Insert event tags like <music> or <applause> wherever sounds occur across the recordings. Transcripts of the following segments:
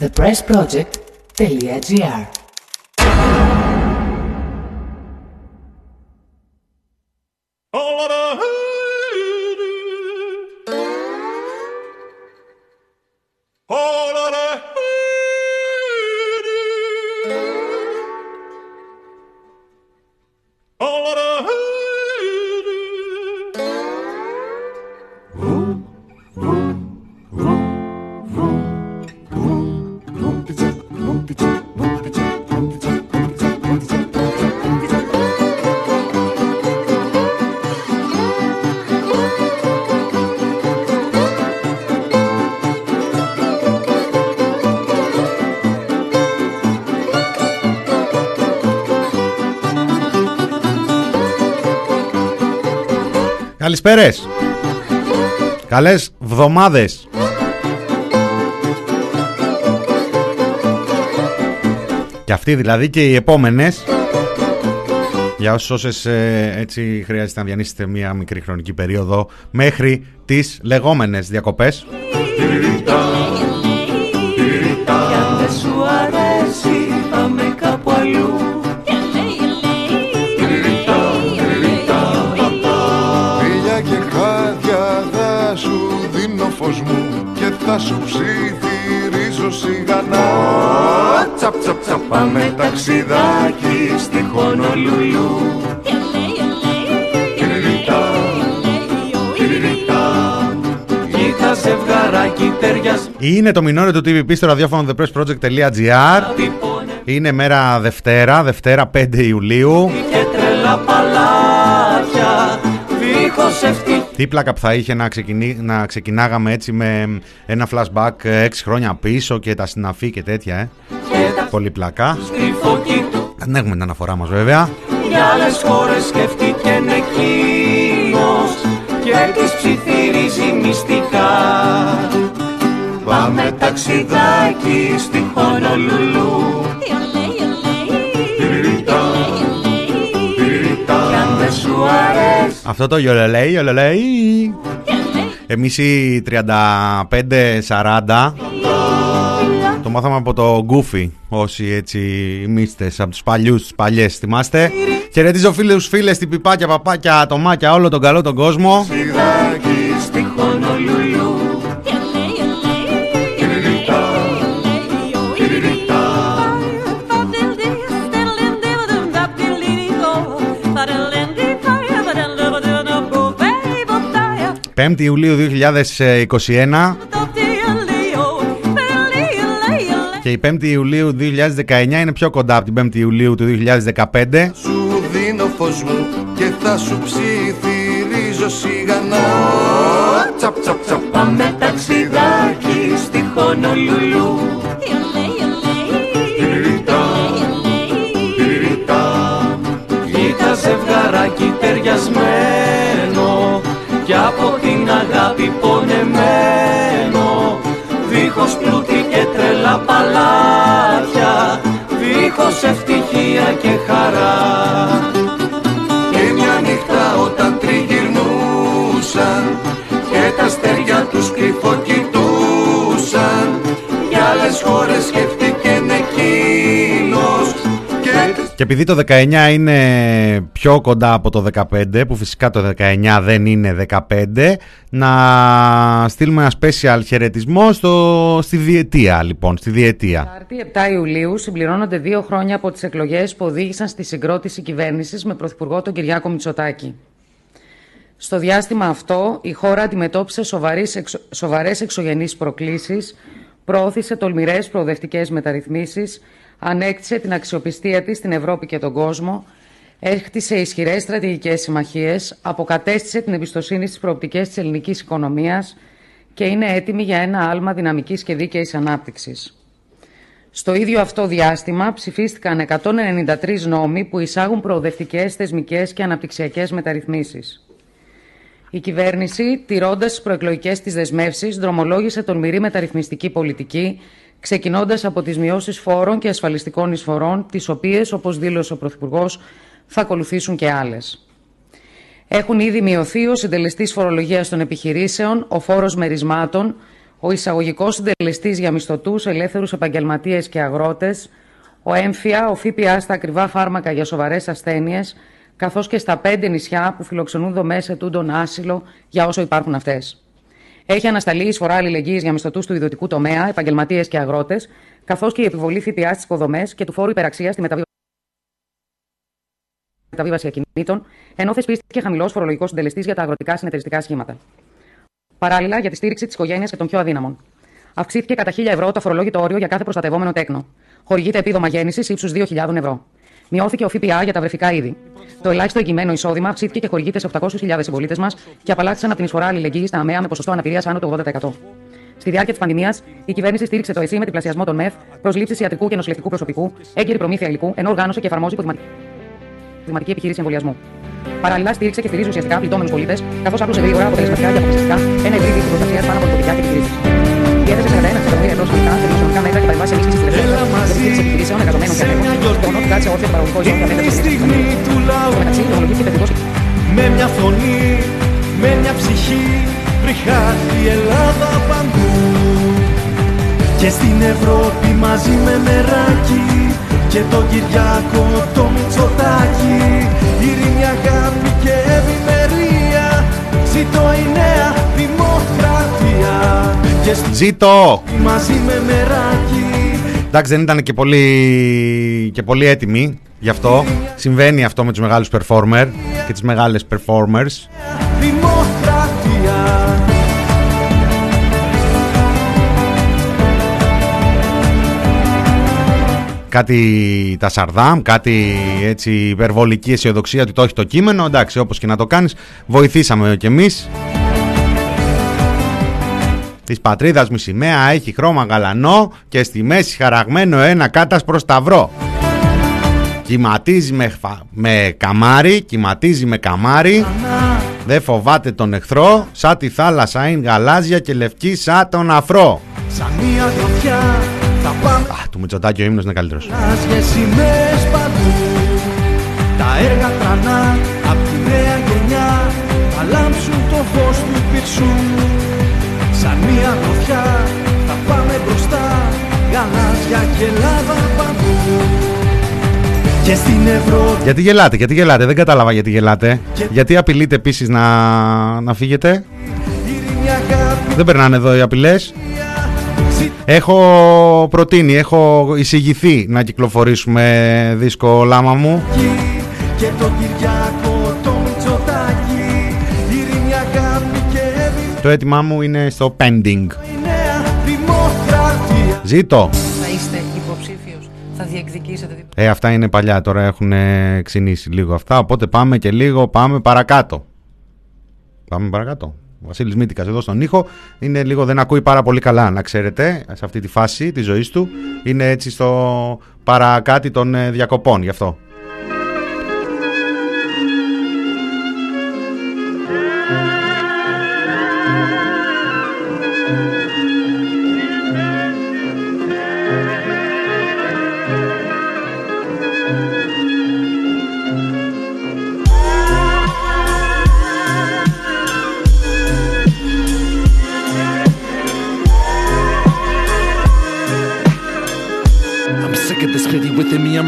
thepressproject.gr Καλησπέρες. Καλές βδομάδες. Και αυτοί δηλαδή και οι επόμενες για όσες, όσες ε, έτσι χρειάζεται να διανύσετε μια μικρή χρονική περίοδο μέχρι τις λεγόμενες διακοπές. Σου ψιθυρίζω σιγανά. Τσαπ τσαπ τσαπ πάμε ταξιδάκι στη Χονολουλού. Είναι το μηνόριο του TVP στο ραδιόφωνο thepressproject.gr Είναι μέρα Δευτέρα, Δευτέρα 5 Ιουλίου. Και τρελά παλάτια τι πλάκα που θα είχε να, ξεκινή, να ξεκινάγαμε έτσι με ένα flashback 6 χρόνια πίσω και τα συναφή και τέτοια, ε. Πολύ πλάκα. Δεν έχουμε την αναφορά μας βέβαια. Για άλλες χώρες σκεφτήκε εκείνος και τις ψιθυρίζει μυστικά. Πάμε ταξιδάκι στη Χονολουλού Αυτό το γιολελέι, γιολελέι. Εμείς οι 35-40 το μάθαμε από το Goofy Όσοι έτσι μίστες από τους παλιούς, τους παλιές Θυμάστε. Χαιρετίζω φίλους, φίλες, την πιπάκια, παπάκια, ατομάκια Όλο τον καλό τον κόσμο Ιουλίου 2021 και η 5η Ιουλίου 2019 είναι πιο κοντά από την 5η Ιουλίου του 2015 Σου δίνω φως μου και θα σου ψιθυρίζω σιγανά Τσαπ τσαπ τσαπ. Πάμε ταξιδάκι στη Χονολουλού. Κοίτα ζευγαράκι ταιριασμένο κι από την αγάπη πονεμένο δίχως πλούτη και τρελά παλάτια δίχως ευτυχία και χαρά. Και μια νύχτα όταν τριγυρνούσαν και τα αστέρια τους κρυφοκοιτούσαν για άλλες χώρες σκεφτήκε και επειδή το 19 είναι πιο κοντά από το 15, που φυσικά το 19 δεν είναι 15, να στείλουμε ένα special χαιρετισμό στο, στη διετία, λοιπόν, στη διετία. Τάρτη 7 Ιουλίου συμπληρώνονται δύο χρόνια από τις εκλογές που οδήγησαν στη συγκρότηση κυβέρνησης με Πρωθυπουργό τον Κυριάκο Μητσοτάκη. Στο διάστημα αυτό, η χώρα αντιμετώπισε σοβαρές, σοβαρές εξωγενείς προκλήσεις, προώθησε τολμηρές προοδευτικές μεταρρυθμίσεις, ανέκτησε την αξιοπιστία της στην Ευρώπη και τον κόσμο, έκτισε ισχυρές στρατηγικές συμμαχίες, αποκατέστησε την εμπιστοσύνη στις προοπτικές της ελληνικής οικονομίας και είναι έτοιμη για ένα άλμα δυναμικής και δίκαιης ανάπτυξης. Στο ίδιο αυτό διάστημα ψηφίστηκαν 193 νόμοι που εισάγουν προοδευτικές, θεσμικές και αναπτυξιακές μεταρρυθμίσεις. Η κυβέρνηση, τηρώντας τις προεκλογικές της δεσμεύσεις, δρομολόγησε τολμηρή μεταρρυθμιστική πολιτική ξεκινώντας από τις μειώσεις φόρων και ασφαλιστικών εισφορών, τις οποίες, όπως δήλωσε ο Πρωθυπουργός, θα ακολουθήσουν και άλλες. Έχουν ήδη μειωθεί ο συντελεστής φορολογίας των επιχειρήσεων, ο φόρος μερισμάτων, ο εισαγωγικός συντελεστής για μισθωτούς, ελεύθερους επαγγελματίες και αγρότες, ο έμφυα, ο ΦΠΑ στα ακριβά φάρμακα για σοβαρές ασθένειες, καθώς και στα πέντε νησιά που φιλοξενούν δομές ετούντων άσυλο για όσο υπάρχουν αυτές. Έχει ανασταλεί η εισφορά αλληλεγγύης για μισθωτούς του ιδιωτικού τομέα, επαγγελματίες και αγρότες, καθώς και η επιβολή ΦΠΑ στις υποδομές και του φόρου υπεραξίας στη μεταβίβαση ακινήτων, ενώ θεσπίστηκε χαμηλός φορολογικός συντελεστής για τα αγροτικά συνεταιριστικά σχήματα. Παράλληλα, για τη στήριξη της οικογένειας και των πιο αδύναμων. Αυξήθηκε κατά 1000 ευρώ το αφορολόγητο όριο για κάθε προστατευόμενο τέκνο. Χορηγείται επίδομα γέννησης ύψους 2.000 ευρώ. Μειώθηκε ο ΦΠΑ για τα βρεφικά είδη. Το ελάχιστο εγγυημένο εισόδημα αυξήθηκε και χορηγείται σε 800.000 συμπολίτες μας και απαλλάχθησαν από την εισφορά αλληλεγγύης στα αμαία με ποσοστό αναπηρίας άνω του 80%. Στη διάρκεια της πανδημίας, η κυβέρνηση στήριξε το ΕΣΥ με τριπλασιασμό των ΜΕΘ, προσλήψεις ιατρικού και νοσηλευτικού προσωπικού, έγκαιρη προμήθεια υλικού, ενώ οργάνωσε και εφαρμόζει υποδηματική επιχείρηση εμβολιασμού. Παράλληλα, στήριξε και στηρίζει ουσιαστικά πληττόμενους πολίτες, καθώς άκουσε γρήγορα αποτελεσματικά και αποφασιστικά ένα ευρύ δίκτυο προστασίας πάνω από και επιχειρήσεις με και τη στιγμή του λαού. Με μια φωνή, με μια ψυχή, βρήκα η Ελλάδα παντού. Και στην Ευρώπη μαζί με νεράκι και το Κυριάκο το Μητσοτάκι ειρήνη, αγάπη και ευημερία ζητώ η και Ζήτω! μαζί με μεράκι Εντάξει δεν ήταν και πολύ, και πολύ έτοιμοι γι' αυτό Συμβαίνει αυτό με τους μεγάλους performer και τις μεγάλες performers δημοκρατία κάτι τα Σαρδάμ, κάτι έτσι υπερβολική αισιοδοξία ότι το έχει το κείμενο. Εντάξει, όπως και να το κάνεις, βοηθήσαμε κι εμείς. Της πατρίδας μου σημαία έχει χρώμα γαλανό και στη μέση χαραγμένο ένα κάτασπρο σταυρό. Κυματίζει με, με καμάρι, κυματίζει με καμάρι. Δεν φοβάται τον εχθρό, σαν τη θάλασσα είναι γαλάζια και λευκή σαν τον αφρό. Σαν μια θα πάμε Α, του Μητσοτάκη ο ύμνος είναι καλύτερος. Λάσγες σημαίες παντού Τα έργα τρανά απ' τη νέα γενιά Θα λάμψουν το φως του πυρσού Σαν μια γροθιά θα πάμε μπροστά Γαλάζια και λάβα παντού και στην Ευρώπη Γιατί γελάτε, γιατί γελάτε, δεν κατάλαβα γιατί γελάτε. Γιατί απειλείτε επίσης να, να φύγετε; Δεν περνάνε εδώ οι απειλές. Έχω προτείνει, έχω εισηγηθεί να κυκλοφορήσουμε δίσκο λάμα μου. και το Κυριάκο Το αίτημά μου είναι στο pending. η νέα δημοκρατία Ζήτω! Θα είστε υποψήφιος, θα διεκδικήσετε την Ε, αυτά είναι παλιά, τώρα έχουν ε, ξυνήσει λίγο αυτά, οπότε πάμε και λίγο, πάμε παρακάτω. Πάμε παρακάτω. Ο Βασίλης Μήτικας εδώ στον ήχο είναι λίγο, δεν ακούει πάρα πολύ καλά, να ξέρετε, σε αυτή τη φάση της ζωής του. Είναι έτσι στο παρακάτι των ε, διακοπών, γι' αυτό.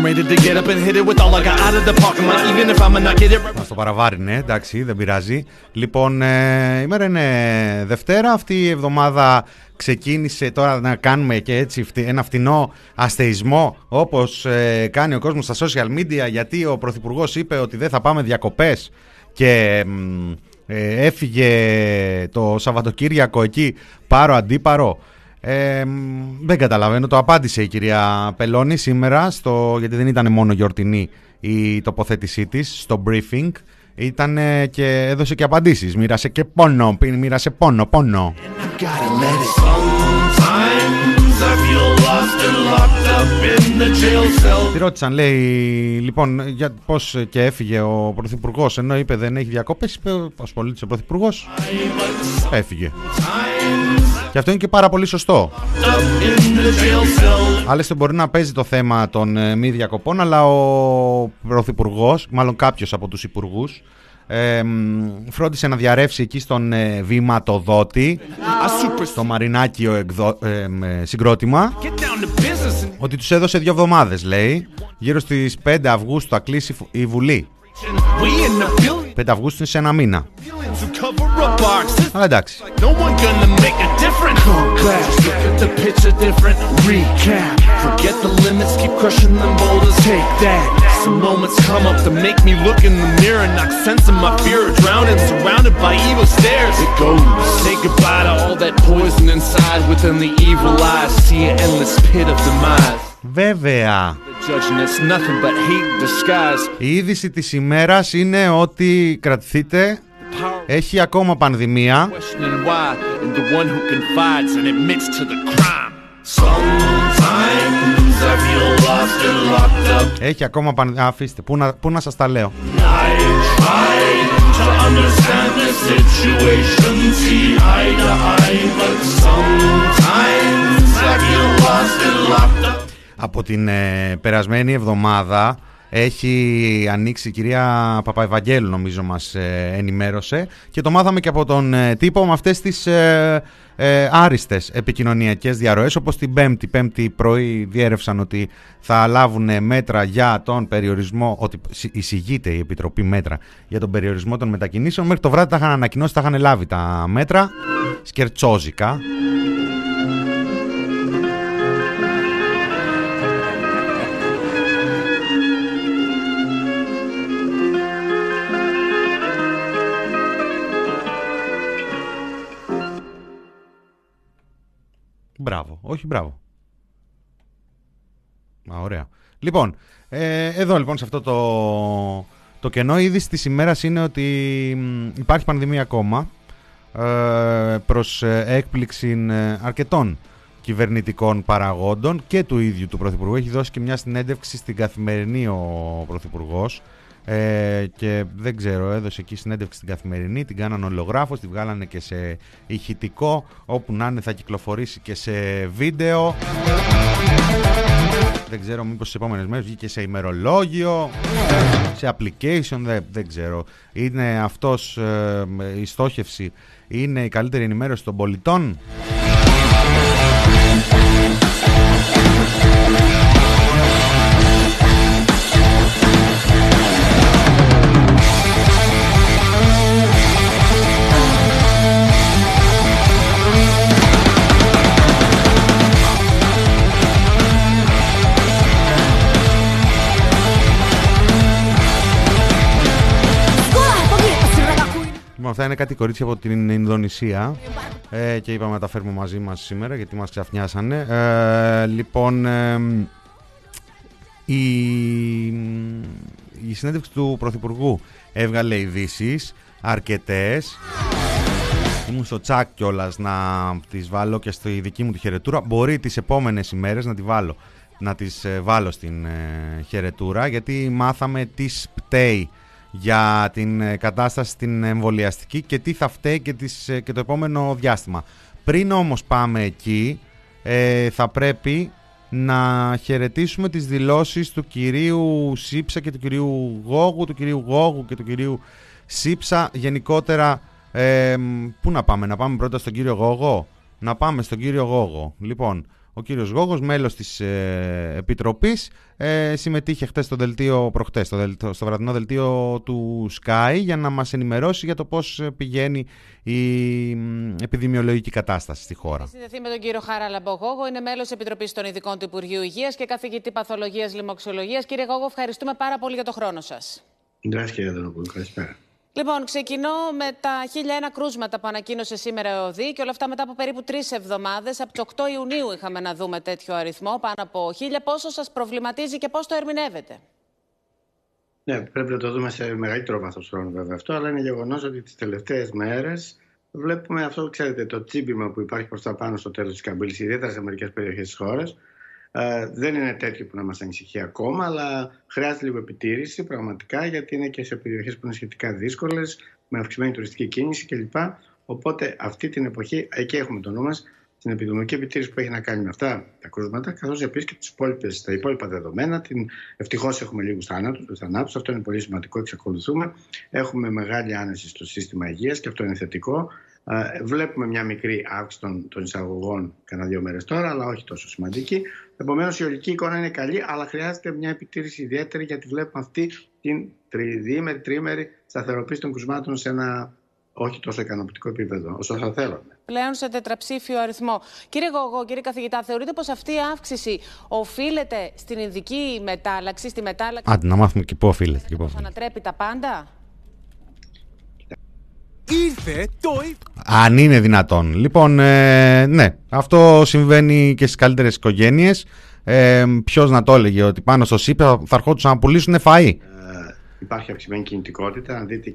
I'm ready to get up and hit it with all I got out of the parking lot. Even if I'ma not get it right. Μας το παραβάρινε, εντάξει, δεν πειράζει. Λοιπόν, ε, η μέρα είναι Δευτέρα. Αυτή η εβδομάδα ξεκίνησε τώρα να κάνουμε και έτσι φτι- ένα φτηνό αστεισμό όπως ε, κάνει ο κόσμος στα social media γιατί ο Πρωθυπουργός είπε ότι δεν θα πάμε διακοπές και μ, ε, έφυγε το Σαββατοκύριακο εκεί πάρο αντίπαρο. Ε, μ, δεν καταλαβαίνω, το απάντησε η κυρία Πελώνη σήμερα, στο, γιατί δεν ήταν μόνο γιορτινή η τοποθέτησή της στο briefing. Ήταν και έδωσε και απαντήσεις, μοίρασε και πόνο, πι- μοίρασε πόνο, πόνο. Gotta let it. Sometimes I feel lost and locked up in the jail cell. Τη ρώτησαν, λέει, λοιπόν, για πώς και έφυγε ο Πρωθυπουργός, ενώ είπε δεν έχει διακοπές, είπε ασχολείται ο Πρωθυπουργός. Έφυγε. Και αυτό είναι και πάρα πολύ σωστό. Up in the jail cell. Άλλωστε μπορεί να παίζει το θέμα των ε, μη διακοπών, αλλά ο Πρωθυπουργός, μάλλον κάποιος από τους υπουργούς, ε, μ, φρόντισε να διαρρεύσει εκεί στον ε, βηματοδότη, στο Μαρινάκιο εκδο, ε, μ, ε, συγκρότημα, Get down to business and ότι τους έδωσε δύο εβδομάδες, λέει. Γύρω στις 5 Αυγούστου θα κλείσει η Βουλή. we in the billions 5 Αυγούστου είναι σε ένα μήνα. who cover up our Αλλά εντάξει. No one gonna make a difference. Class, look at the picture different. Recap. Forget the limits, keep crushing them boulders. Take that. Some moments come up to make me look in the mirror, knock sense of my fear, drowning, surrounded by evil stares. It goes. Say goodbye to all that poison inside within the evil eyes. See an endless pit of demise. Βέβαια. The judging it's nothing but hate disguise. Η είδηση της ημέρας είναι ότι κρατηθείτε, Power Έχει ακόμα πανδημία. Έχει ακόμα πανδημία. Αφήστε. Πού να σας τα λέω, Από την ε, περασμένη εβδομάδα έχει ανοίξει η κυρία Παπαευαγγέλου νομίζω μας ε, ενημέρωσε. Και το μάθαμε και από τον ε, τύπο με αυτές τις ε, ε, άριστες επικοινωνιακές διαρροές όπως την πέμπτη, πέμπτη πρωί διέρευσαν ότι θα λάβουν μέτρα για τον περιορισμό, ότι εισηγείται η Επιτροπή μέτρα για τον περιορισμό των μετακινήσεων. Μέχρι το βράδυ τα είχαν ανακοινώσει, τα είχαν λάβει τα μέτρα. Σκερτσόζικα Μπράβο, όχι μπράβο. Μα, ωραία. Λοιπόν, ε, εδώ λοιπόν σε αυτό το, το κενό η είδηση της ημέρας είναι ότι μ, υπάρχει πανδημία ακόμα ε, προς ε, έκπληξη ε, αρκετών κυβερνητικών παραγόντων και του ίδιου του Πρωθυπουργού. Έχει δώσει και μια συνέντευξη στην Καθημερινή ο Πρωθυπουργός ε, και δεν ξέρω, έδωσε εκεί συνέντευξη στην Καθημερινή, την κάνανε ολογράφος, τη βγάλανε και σε ηχητικό, όπου να είναι θα κυκλοφορήσει και σε βίντεο. Δεν ξέρω μήπως στις επόμενες μέρες βγήκε σε ημερολόγιο, σε application, δεν, δεν ξέρω. Είναι αυτός, ε, η στόχευση, είναι η καλύτερη ενημέρωση των πολιτών. Αυτά είναι κάτι κορίτσια από την Ινδονησία ε, και είπαμε να τα φέρουμε μαζί μας σήμερα γιατί μας ξαφνιάσανε. Ε, λοιπόν, ε, η, η συνέντευξη του Πρωθυπουργού έβγαλε ειδήσεις αρκετές. Ήμουν στο τσάκ κιόλας να τις βάλω και στη δική μου τη χαιρετούρα. Μπορεί τις επόμενες ημέρες να τη βάλω, να τις ε, βάλω στην ε, χαιρετούρα γιατί μάθαμε τι πταίει για την ε, κατάσταση στην εμβολιαστική και τι θα φταίει και, τις, ε, και το επόμενο διάστημα. Πριν όμως πάμε εκεί, ε, θα πρέπει να χαιρετήσουμε τις δηλώσεις του κυρίου Σίψα και του κυρίου Γόγου, του κυρίου Γόγου και του κυρίου Σίψα. Γενικότερα, ε, μ, πού να πάμε, να πάμε πρώτα στον κύριο Γόγο; Να πάμε στον κύριο Γόγο. Λοιπόν, ο κύριος Γόγος, μέλος της ε, Επιτροπής, ε, συμμετείχε χτες στο δελτίο, προχτές, στο, δελτίο, βραδινό δελτίο του Sky για να μας ενημερώσει για το πώς ε, πηγαίνει η επιδημιολογική κατάσταση στη χώρα. Συνδεθεί με τον κύριο Χάρα Λαμπογόγο, είναι μέλος Επιτροπής των Ειδικών του Υπουργείου Υγείας και καθηγητή παθολογίας λοιμοξιολογίας. Κύριε Γόγο, ευχαριστούμε πάρα πολύ για το χρόνο σας. κύριε Δενοπούλου. Καλησπέρα. Καλησπέρα. Λοιπόν, ξεκινώ με τα 1001 κρούσματα που ανακοίνωσε σήμερα ο ΟΔΗ και όλα αυτά μετά από περίπου τρεις εβδομάδες. Από τις 8 Ιουνίου είχαμε να δούμε τέτοιο αριθμό, πάνω από 1000. Πόσο σας προβληματίζει και πώς το ερμηνεύετε; Ναι, πρέπει να το δούμε σε μεγαλύτερο βάθος χρόνου βέβαια αυτό, αλλά είναι γεγονός ότι τις τελευταίες μέρες βλέπουμε αυτό, ξέρετε, το τσίμπημα που υπάρχει προς τα πάνω στο τέλος της καμπύλης, ιδιαίτερα σε μερικές περιοχές της χώρας. Ε, δεν είναι τέτοιο που να μας ανησυχεί ακόμα, αλλά χρειάζεται λίγο επιτήρηση πραγματικά, γιατί είναι και σε περιοχές που είναι σχετικά δύσκολες, με αυξημένη τουριστική κίνηση κλπ. Οπότε αυτή την εποχή, εκεί έχουμε το νου μας, στην επιδημιολογική επιτήρηση που έχει να κάνει με αυτά τα κρούσματα, καθώς επίσης και τις υπόλοιπες, τα υπόλοιπα δεδομένα. Ευτυχώς έχουμε λίγους θανάτου, θανάτους, αυτό είναι πολύ σημαντικό, εξακολουθούμε. Έχουμε μεγάλη άνεση στο σύστημα υγείας και αυτό είναι θετικό. Βλέπουμε μια μικρή αύξηση των, των εισαγωγών κανένα δύο μέρες τώρα, αλλά όχι τόσο σημαντική. Επομένως, η ολική εικόνα είναι καλή, αλλά χρειάζεται μια επιτήρηση ιδιαίτερη γιατί βλέπουμε αυτή την τριήμερη, τρίμερη σταθεροποίηση των κρουσμάτων σε ένα όχι τόσο ικανοποιητικό επίπεδο όσο θα θέλαμε. Πλέον σε τετραψήφιο αριθμό. Κύριε Γογό, κύριε καθηγητά, θεωρείτε πως αυτή η αύξηση οφείλεται στην ειδική μετάλλαξη, στη μετάλλαξη... Άντε, να μάθουμε και πού οφείλεται. Και πού ανατρέπει τα πάντα; Ήρθε το... Αν είναι δυνατόν. Λοιπόν, ε, ναι, αυτό συμβαίνει και στις καλύτερες οικογένειες. Ε, Ποιος να το έλεγε ότι πάνω στο ΣΥΠ θα ερχόντουσαν να πουλήσουν φαΐ; Ε, υπάρχει αυξημένη κινητικότητα. Αν δείτε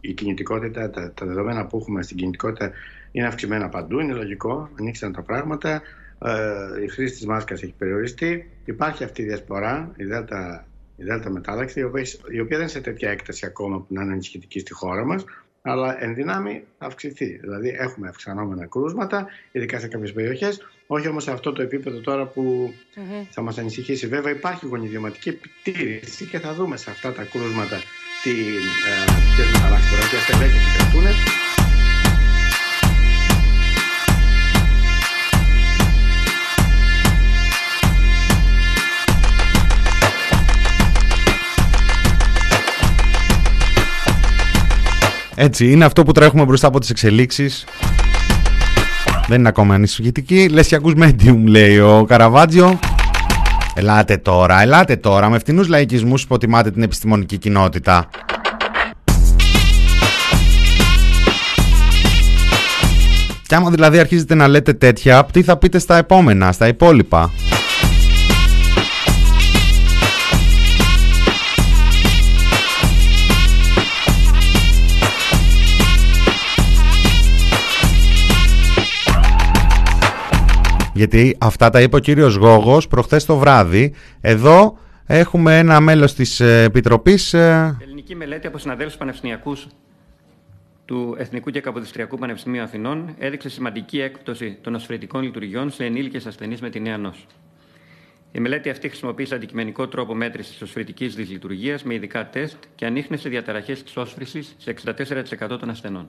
η κινητικότητα, τα, τα δεδομένα που έχουμε στην κινητικότητα είναι αυξημένα παντού. Είναι λογικό, ανοίξαν τα πράγματα. Ε, η χρήση της μάσκας έχει περιοριστεί. Υπάρχει αυτή η διασπορά, η δέλτα, η δέλτα μετάλλαξη, η οποία, η οποία δεν είναι σε τέτοια έκταση ακόμα που να είναι ενισχυτική στη χώρα μας αλλά εν δυνάμει θα αυξηθεί. Δηλαδή έχουμε αυξανόμενα κρούσματα, ειδικά σε κάποιες περιοχές, όχι όμως σε αυτό το επίπεδο τώρα που mm-hmm. θα μας ανησυχήσει. Βέβαια υπάρχει γονιδιωματική επιτήρηση και θα δούμε σε αυτά τα κρούσματα τι ε, μεταλλάξεις μπορεί, τι στελέχη επικρατούν. Έτσι, είναι αυτό που τρέχουμε μπροστά από τις εξελίξεις. Δεν είναι ακόμα ανησυχητική. Λες και ακούς medium, λέει ο Καραβάτζιο. Ελάτε τώρα, ελάτε τώρα. Με φτηνούς λαϊκισμούς υποτιμάτε την επιστημονική κοινότητα. Κι άμα δηλαδή αρχίζετε να λέτε τέτοια, τι θα πείτε στα επόμενα, στα υπόλοιπα; Γιατί αυτά τα είπε ο κύριος Γόγος προχθές το βράδυ. Εδώ έχουμε ένα μέλος της ε, Επιτροπής. Ε, Ελληνική μελέτη από συναδέλφους πανεπιστημιακούς του Εθνικού και Καποδιστριακού Πανεπιστημίου Αθηνών έδειξε σημαντική έκπτωση των οσφαιρετικών λειτουργιών σε ενήλικες ασθενείς με τη νέα νόσο. Η μελέτη αυτή χρησιμοποίησε αντικειμενικό τρόπο μέτρησης της οσφαιρετική δυσλειτουργία με ειδικά τεστ και ανείχνευσε διαταραχές της όσφρησης σε 64% των ασθενών.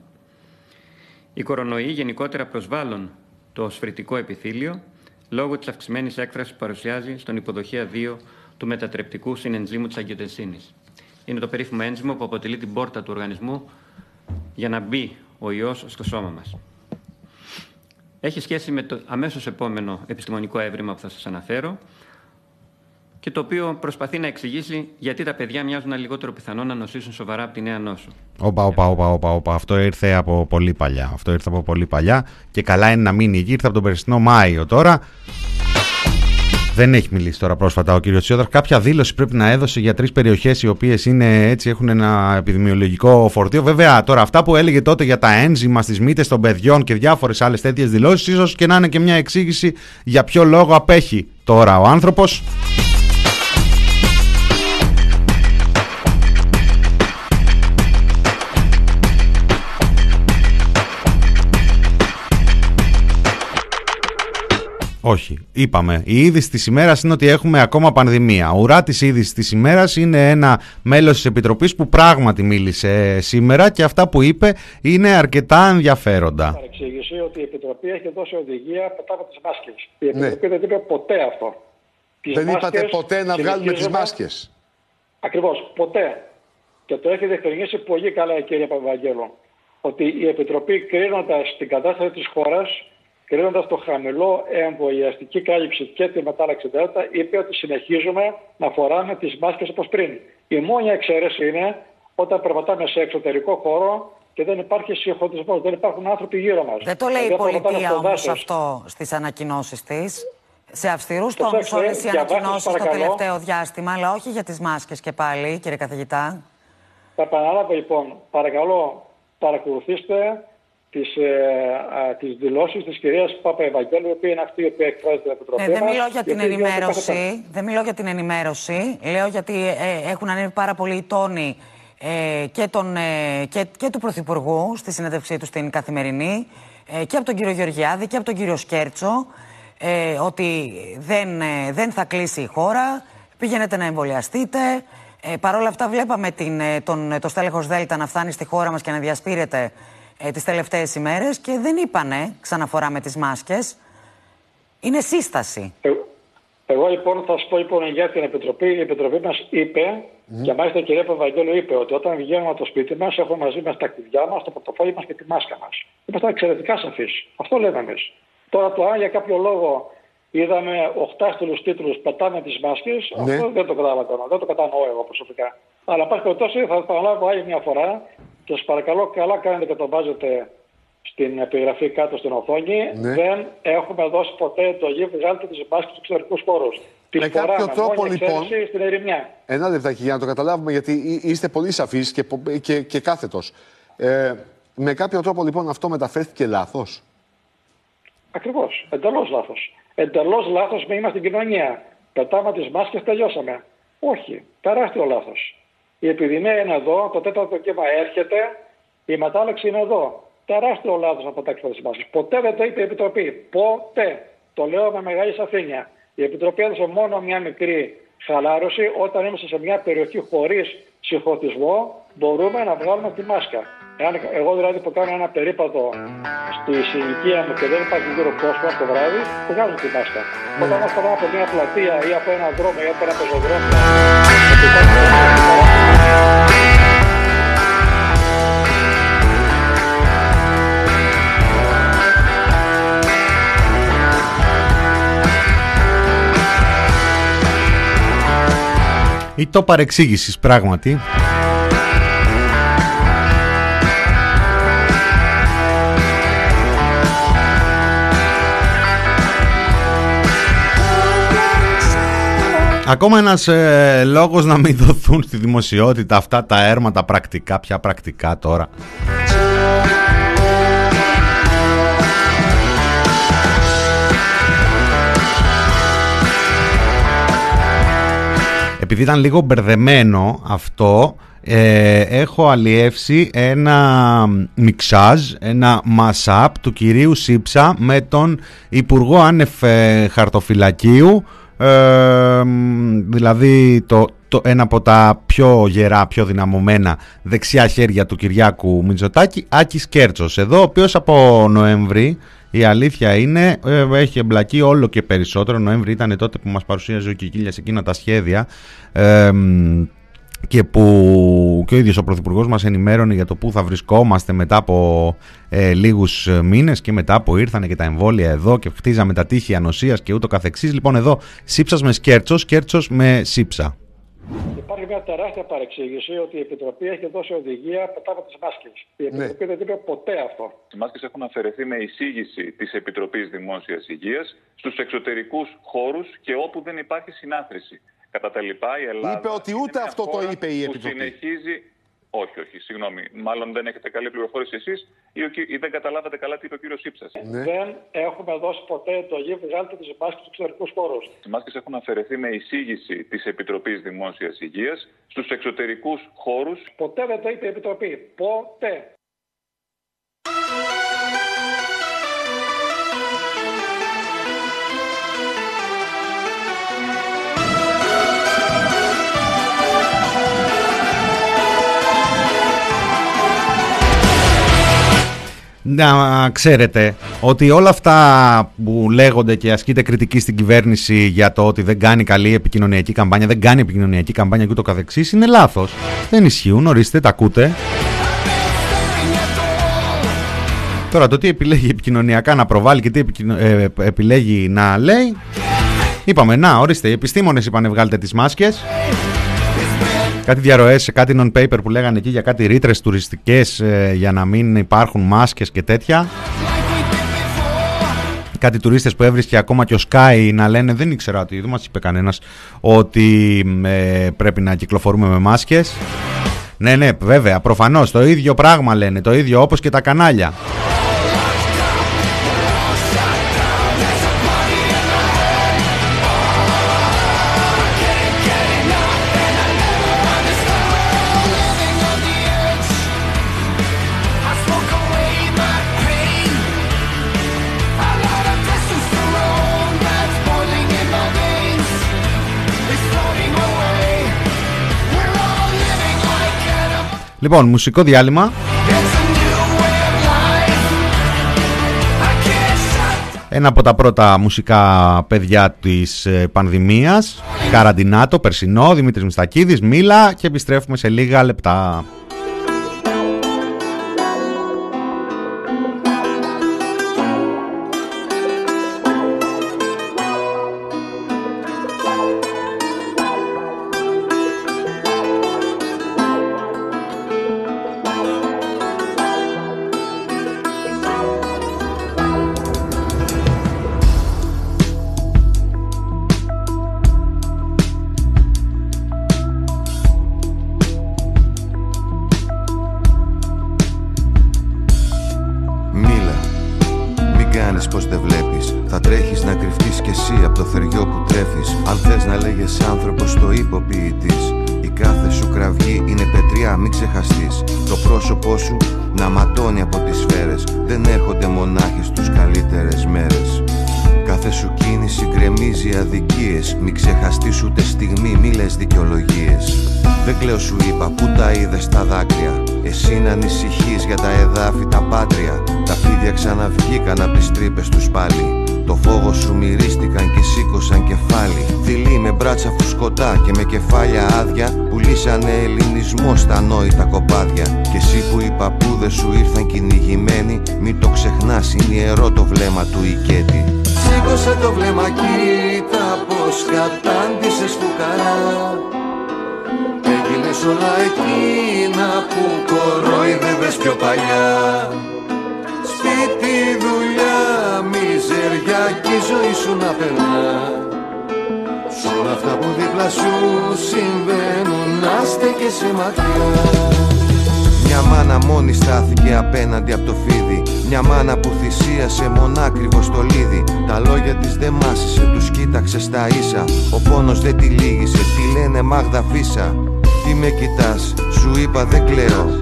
Οι κορονοϊοί γενικότερα προσβάλλουν το σφαιρετικό επιθύλιο λόγω της αυξημένης έκφρασης που παρουσιάζει στον υποδοχεία 2 του μετατρεπτικού συνενζήμου της αγγιοτενσίνη. Είναι το περίφημο ένζυμο που αποτελεί την πόρτα του οργανισμού για να μπει ο ιός στο σώμα μας. Έχει σχέση με το αμέσως επόμενο επιστημονικό έβριμα που θα σας αναφέρω, και το οποίο προσπαθεί να εξηγήσει γιατί τα παιδιά μοιάζουν λιγότερο πιθανό να νοσήσουν σοβαρά από τη νέα νόσο. Όπα, όπα, όπα, όπα, όπα. Αυτό ήρθε από πολύ παλιά. Αυτό ήρθε από πολύ παλιά και καλά είναι να μείνει εκεί. Ήρθε από τον περσινό Μάιο τώρα. Δεν έχει μιλήσει τώρα πρόσφατα ο κύριος Τσιόδρα. Κάποια δήλωση πρέπει να έδωσε για τρεις περιοχές οι οποίες έχουν ένα επιδημιολογικό φορτίο. Βέβαια, τώρα αυτά που έλεγε τότε για τα ένζημα στις μύτες των παιδιών και διάφορες άλλες τέτοιες δηλώσεις, ίσως και να είναι και μια εξήγηση για ποιο λόγο απέχει τώρα ο άνθρωπος. Όχι. Είπαμε. Η είδηση της ημέρας είναι ότι έχουμε ακόμα πανδημία. Ουρά της είδησης της ημέρας είναι ένα μέλος της Επιτροπής που πράγματι μίλησε σήμερα και αυτά που είπε είναι αρκετά ενδιαφέροντα. Παρεξήγηση ότι η Επιτροπή έχει δώσει οδηγία μετά από τις μάσκες. Η ναι. Επιτροπή δεν είπε ποτέ αυτό. Τις δεν είπατε ποτέ να βγάλουμε τις μάσκες. Ακριβώς. Ποτέ. Και το έχει διευκρινίσει πολύ καλά η κυρία Παπαγγέλο. Ότι η Επιτροπή κρίνοντας την κατάσταση της χώρας κρίνοντα το χαμηλό εμβολιαστική κάλυψη και τη μετάλλαξη Δέλτα, είπε ότι συνεχίζουμε να φοράμε τις μάσκες όπως πριν. Η μόνη εξαίρεση είναι όταν περπατάμε σε εξωτερικό χώρο και δεν υπάρχει συγχωτισμός, δεν υπάρχουν άνθρωποι γύρω μας. Δεν το λέει η πολιτεία όμως αυτό στις ανακοινώσεις της. Σε αυστηρούς τόνους όλες οι ανακοινώσεις το τελευταίο διάστημα, αλλά όχι για τις μάσκες και πάλι, κύριε καθηγητά. Θα επαναλάβω λοιπόν, παρακαλώ παρακολουθήστε τις, ε, τις δηλώσεις της κυρίας Πάπα Ευαγγέλου, η οποία είναι αυτή η οποία εκφράζεται από το ε, Δεν μιλώ για την ενημέρωση, δεν μιλώ για την ενημέρωση, λέω γιατί ε, έχουν ανέβει πάρα πολλοί οι τόνοι ε, και, τον, ε, και, και του Πρωθυπουργού στη συνέντευξή του στην Καθημερινή ε, και από τον κύριο Γεωργιάδη και από τον κύριο Σκέρτσο ε, ότι δεν, ε, δεν θα κλείσει η χώρα, πηγαίνετε να εμβολιαστείτε. Ε, Παρ' όλα αυτά βλέπαμε την, ε, τον, το στέλεχος Δέλτα να φτάνει στη χώρα μας και να διασπείρεται ε, τις τελευταίες ημέρες και δεν είπανε ξαναφορά με τις μάσκες. Είναι σύσταση. Εγώ λοιπόν θα σα πω λοιπόν για την Επιτροπή. Η Επιτροπή μας είπε, mm. και μάλιστα η κυρία Παπαγγέλου είπε, ότι όταν βγαίνουμε από το σπίτι μας έχουμε μαζί μας τα κλειδιά μας, το πορτοφόλι μας και τη μάσκα μας. Είμαστε εξαιρετικά σαφεί. Αυτό λέμε εμείς. Τώρα το αν για κάποιο λόγο είδαμε οχτάστηλου τίτλους πετάμε τις μάσκες, ναι. αυτό δεν το κατάλαβα Δεν το κατανοώ εγώ προσωπικά. Αλλά πάση περιπτώσει θα επαναλάβω άλλη μια φορά και σας παρακαλώ καλά κάνετε και το βάζετε στην επιγραφή κάτω στην οθόνη. Ναι. Δεν έχουμε δώσει ποτέ το γη βγάλτε τις μάσκε στους εξωτερικούς χώρους. Με κάποιο τρόπο λοιπόν. Στην ερημιά. Ένα λεπτάκι για να το καταλάβουμε, γιατί είστε πολύ σαφείς και, και, και κάθετος. Ε, με κάποιο τρόπο λοιπόν αυτό μεταφέρθηκε λάθος; Ακριβώς. Εντελώς λάθος. Εντελώς λάθος με είμαστε στην κοινωνία. Πετάμε τις μάσκες, τελειώσαμε. Όχι. Τεράστιο λάθος. Η επιδημία είναι εδώ, το τέταρτο κύμα έρχεται, η μετάλλαξη είναι εδώ τεράστιο λάθος να πετάξει τι μάσκε. Ποτέ δεν το είπε η Επιτροπή. Ποτέ. Το λέω με μεγάλη σαφήνεια. Η Επιτροπή έδωσε μόνο μια μικρή χαλάρωση όταν είμαστε σε μια περιοχή χωρίς συγχωτισμό. Μπορούμε να βγάλουμε τη μάσκα. Εάν, εγώ δηλαδή που κάνω ένα περίπατο στη συνοικία μου και δεν υπάρχει γύρω κόσμο το βράδυ, βγάζω τη μάσκα. Mm. Όταν όμω από μια πλατεία ή από ένα δρόμο ή από ένα πεζοδρόμιο, ή το παρεξήγησης πράγματι. Ακόμα ένας ε, λόγος να μην δοθούν στη δημοσιότητα αυτά τα έρματα πρακτικά, πια πρακτικά τώρα. επειδή ήταν λίγο μπερδεμένο αυτό, ε, έχω αλλιεύσει ένα μιξάζ, ένα mashup του κυρίου Σίψα με τον Υπουργό Άνεφ ε, Χαρτοφυλακίου, ε, δηλαδή το, το, ένα από τα πιο γερά, πιο δυναμωμένα δεξιά χέρια του Κυριάκου Μητσοτάκη, Άκης Κέρτσος, εδώ ο οποίος από Νοέμβρη η αλήθεια είναι, ε, έχει εμπλακεί όλο και περισσότερο. Νοέμβρη ήταν τότε που μας παρουσίαζε ο Κικίλιας εκείνα τα σχέδια και που και ο ίδιος ο Πρωθυπουργός μας ενημέρωνε για το που θα βρισκόμαστε μετά από ε, λίγους μήνες και μετά που ήρθαν και τα εμβόλια εδώ και χτίζαμε τα τείχη ανοσίας και ούτω καθεξής. Λοιπόν εδώ σύψας με σκέρτσος, σκέρτσος με σύψα. Υπάρχει μια τεράστια παρεξήγηση ότι η Επιτροπή έχει δώσει οδηγία μετά από τις μάσκες. Η ναι. Επιτροπή δεν είπε ποτέ αυτό. Οι μάσκες έχουν αφαιρεθεί με εισήγηση της Επιτροπής Δημόσιας Υγείας στους εξωτερικούς χώρους και όπου δεν υπάρχει συνάθρηση. Κατά τα λοιπά, η Ελλάδα. Είπε ότι ούτε αυτό το είπε η Επιτροπή. Που συνεχίζει όχι, όχι, συγγνώμη. Μάλλον δεν έχετε καλή πληροφόρηση εσείς ή, ή, δεν καταλάβατε καλά τι είπε ο κύριος Ήψα. Ναι. Δεν έχουμε δώσει ποτέ το γη, βγάλετε τις μάσκες στους εξωτερικούς χώρους. Οι μάσκες έχουν αφαιρεθεί με εισήγηση της Επιτροπής Δημόσιας Υγείας στους εξωτερικούς χώρους. Ποτέ δεν το είπε η Επιτροπή. Ποτέ. Να ξέρετε ότι όλα αυτά που λέγονται και ασκείται κριτική στην κυβέρνηση για το ότι δεν κάνει καλή επικοινωνιακή καμπάνια, δεν κάνει επικοινωνιακή καμπάνια και ούτω καθεξής είναι λάθος. Δεν ισχύουν, ορίστε, τα ακούτε. Τώρα το τι επιλέγει επικοινωνιακά να προβάλλει και τι ε, επιλέγει να λέει Είπαμε να ορίστε οι επιστήμονες είπανε βγάλτε τις μάσκες Κάτι διαρροές σε κάτι non-paper που λέγανε εκεί για κάτι ρήτρες τουριστικές ε, για να μην υπάρχουν μάσκες και τέτοια. Κάτι τουρίστες που έβρισκε ακόμα και ο Sky να λένε δεν ήξερα ότι δεν μας είπε κανένας ότι ε, πρέπει να κυκλοφορούμε με μάσκες. Ναι, ναι, βέβαια, προφανώς το ίδιο πράγμα λένε, το ίδιο όπως και τα κανάλια. Λοιπόν, μουσικό διάλειμμα. Ένα από τα πρώτα μουσικά παιδιά της ε, πανδημίας Καραντινάτο, Περσινό, Δημήτρης Μιστακίδης, Μίλα και επιστρέφουμε σε λίγα λεπτά. παλιά. Σπίτι, δουλειά, μιζεριά και η ζωή σου να περνά. Σ' όλα αυτά που δίπλα σου συμβαίνουν να στέκεσαι μακριά. Μια μάνα μόνη στάθηκε απέναντι από το φίδι. Μια μάνα που θυσίασε μονάκριβο στο λίδι. Τα λόγια της δεν μάσησε, τους κοίταξε στα ίσα. Ο πόνος δεν τη λύγησε, τη λένε Μάγδα Φίσα. Τι με κοιτάς, σου είπα δεν κλαίω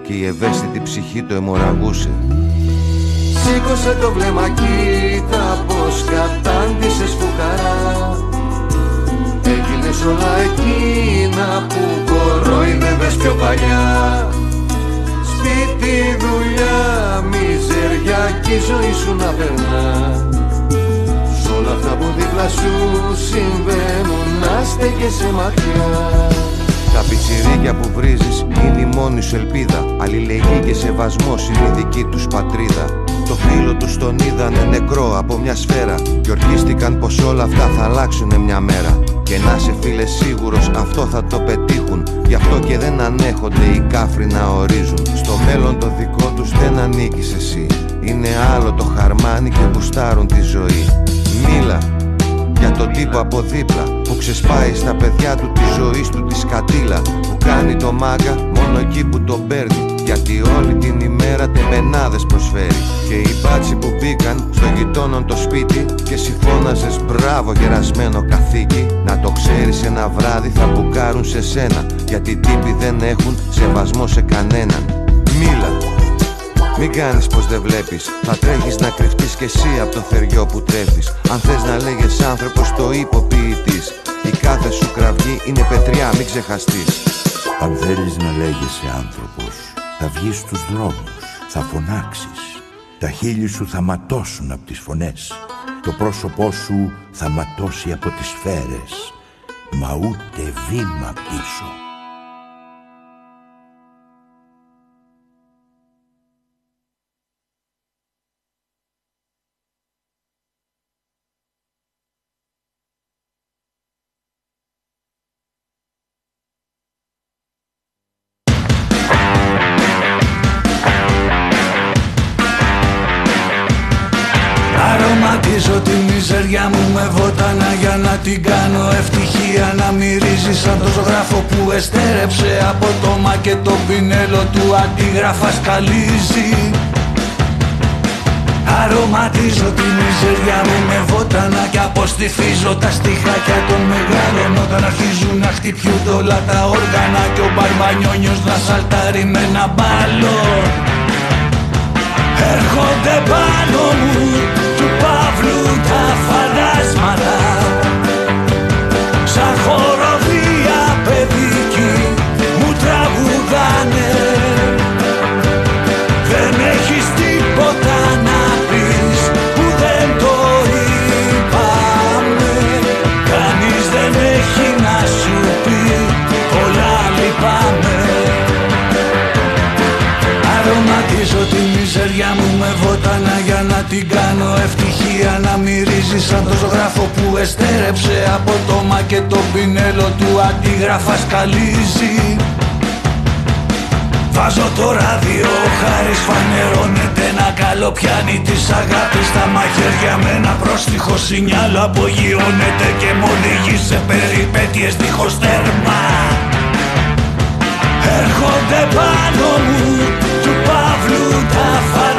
Και η ευαίσθητη ψυχή το αιμορραγούσε. Σήκωσε το βλέμμα κοίτα πως κατάντησες φουκαρά Έγινες όλα εκείνα που κορόιδευες πιο παλιά. Σπίτι, δουλειά, μιζεριά κι η ζωή σου να περνά. Σ' όλα αυτά που δίπλα σου συμβαίνουν να στέκεσαι μακριά τα πιτσιρίκια που βρίζεις είναι η μόνη σου ελπίδα. Αλληλεγγύη και σεβασμός είναι η δική τους πατρίδα. Το φίλο τους τον είδανε νεκρό από μια σφαίρα. Και ορκίστηκαν πως όλα αυτά θα αλλάξουνε μια μέρα. Και να σε φίλε σίγουρος αυτό θα το πετύχουν. Γι' αυτό και δεν ανέχονται οι κάφροι να ορίζουν. Στο μέλλον το δικό τους δεν ανήκεις εσύ. Είναι άλλο το χαρμάνι και γουστάρουν τη ζωή. Μίλα για τον τύπο από δίπλα Που ξεσπάει στα παιδιά του τη ζωή του τη σκατήλα Που κάνει το μάγκα μόνο εκεί που τον παίρνει. Γιατί όλη την ημέρα τεμενάδες προσφέρει. Και οι μπάτσι που μπήκαν στο γειτόνον το σπίτι Και συμφώναζες μπράβο γερασμένο καθήκη Να το ξέρεις ένα βράδυ θα μπουκάρουν σε σένα Γιατί τύποι δεν έχουν σεβασμό σε κανέναν Μίλα μην κάνεις πως δεν βλέπεις Θα τρέχεις να κρυφτείς κι εσύ από το θεριό που τρέφεις Αν θες να λέγες άνθρωπος το υποποιητής Η κάθε σου κραυγή είναι πετριά μην ξεχαστείς Αν θέλεις να λέγεσαι άνθρωπος θα βγεις στους δρόμους, θα φωνάξεις. Τα χείλη σου θα ματώσουν από τις φωνές. Το πρόσωπό σου θα ματώσει από τις σφαίρες. Μα ούτε βήμα πίσω. Την κάνω ευτυχία Να μυρίζει σαν το ζωγράφο που εστέρεψε Από το μα και το πινέλο του αντίγραφα σκαλίζει. Αρωματίζω τη μιζεριά μου με βότανα και αποστηθίζω τα στιχάκια των μεγάλων όταν αρχίζουν να χτυπιούνται όλα τα όργανα και ο μπαρμπανιόνιος να σαλτάρει με ένα μπάλο. Έρχονται πάνω μου του Παύλου τα φαντάσματα μιζεριά μου με βότανα για να την κάνω. Ευτυχία Να μυρίζεις σαν το ζωγράφο που εστέρεψε από το μα και το πινέλο του αντίγραφα σκαλίζει. Βάζω το ράδιο, χάρης φανερώνεται ένα καλό πιάνει της αγάπης. Στα μαχαίρια με ένα πρόστιχο σινιάλο απογειώνεται και μ' οδηγεί σε περιπέτειες δίχως τέρμα. Έρχονται πάνω μου του Παύλου τα φαντάσματα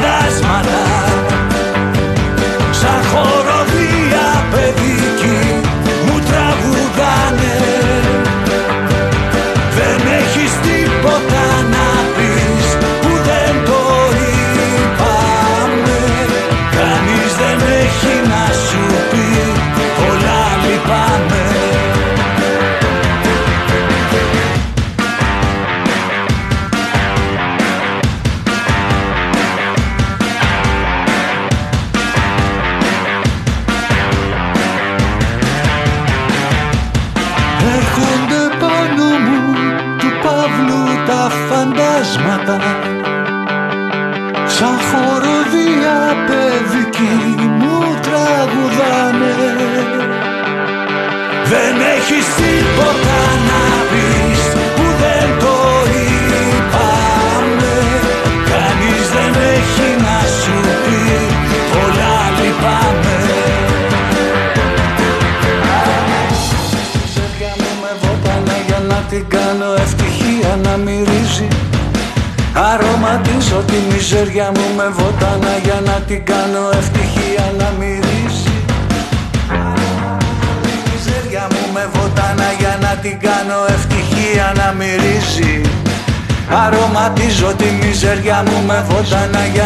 με βότανα για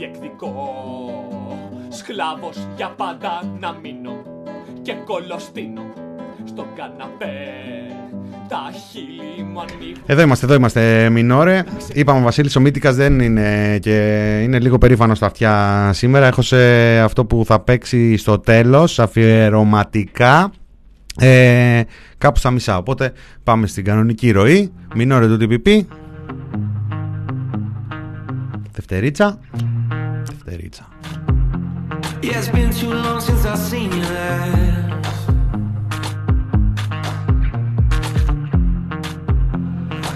διεκδικώ Σκλάβος για πάντα να μείνω Και κολοστίνω Στον καναπέ Τα χείλη μου ανοίγουν Εδώ είμαστε, εδώ είμαστε, Μινόρε. Είπαμε ο Βασίλης ο Μύτικας δεν είναι και είναι λίγο περήφανος στα αυτιά σήμερα. Έχω σε αυτό που θα παίξει στο τέλος, αφιερωματικά, ε, κάπου στα μισά. Οπότε πάμε στην κανονική ροή. Μινόρε του TPP. Δευτερίτσα. Δευτερίτσα. Yeah, it's been too long since I've seen you last.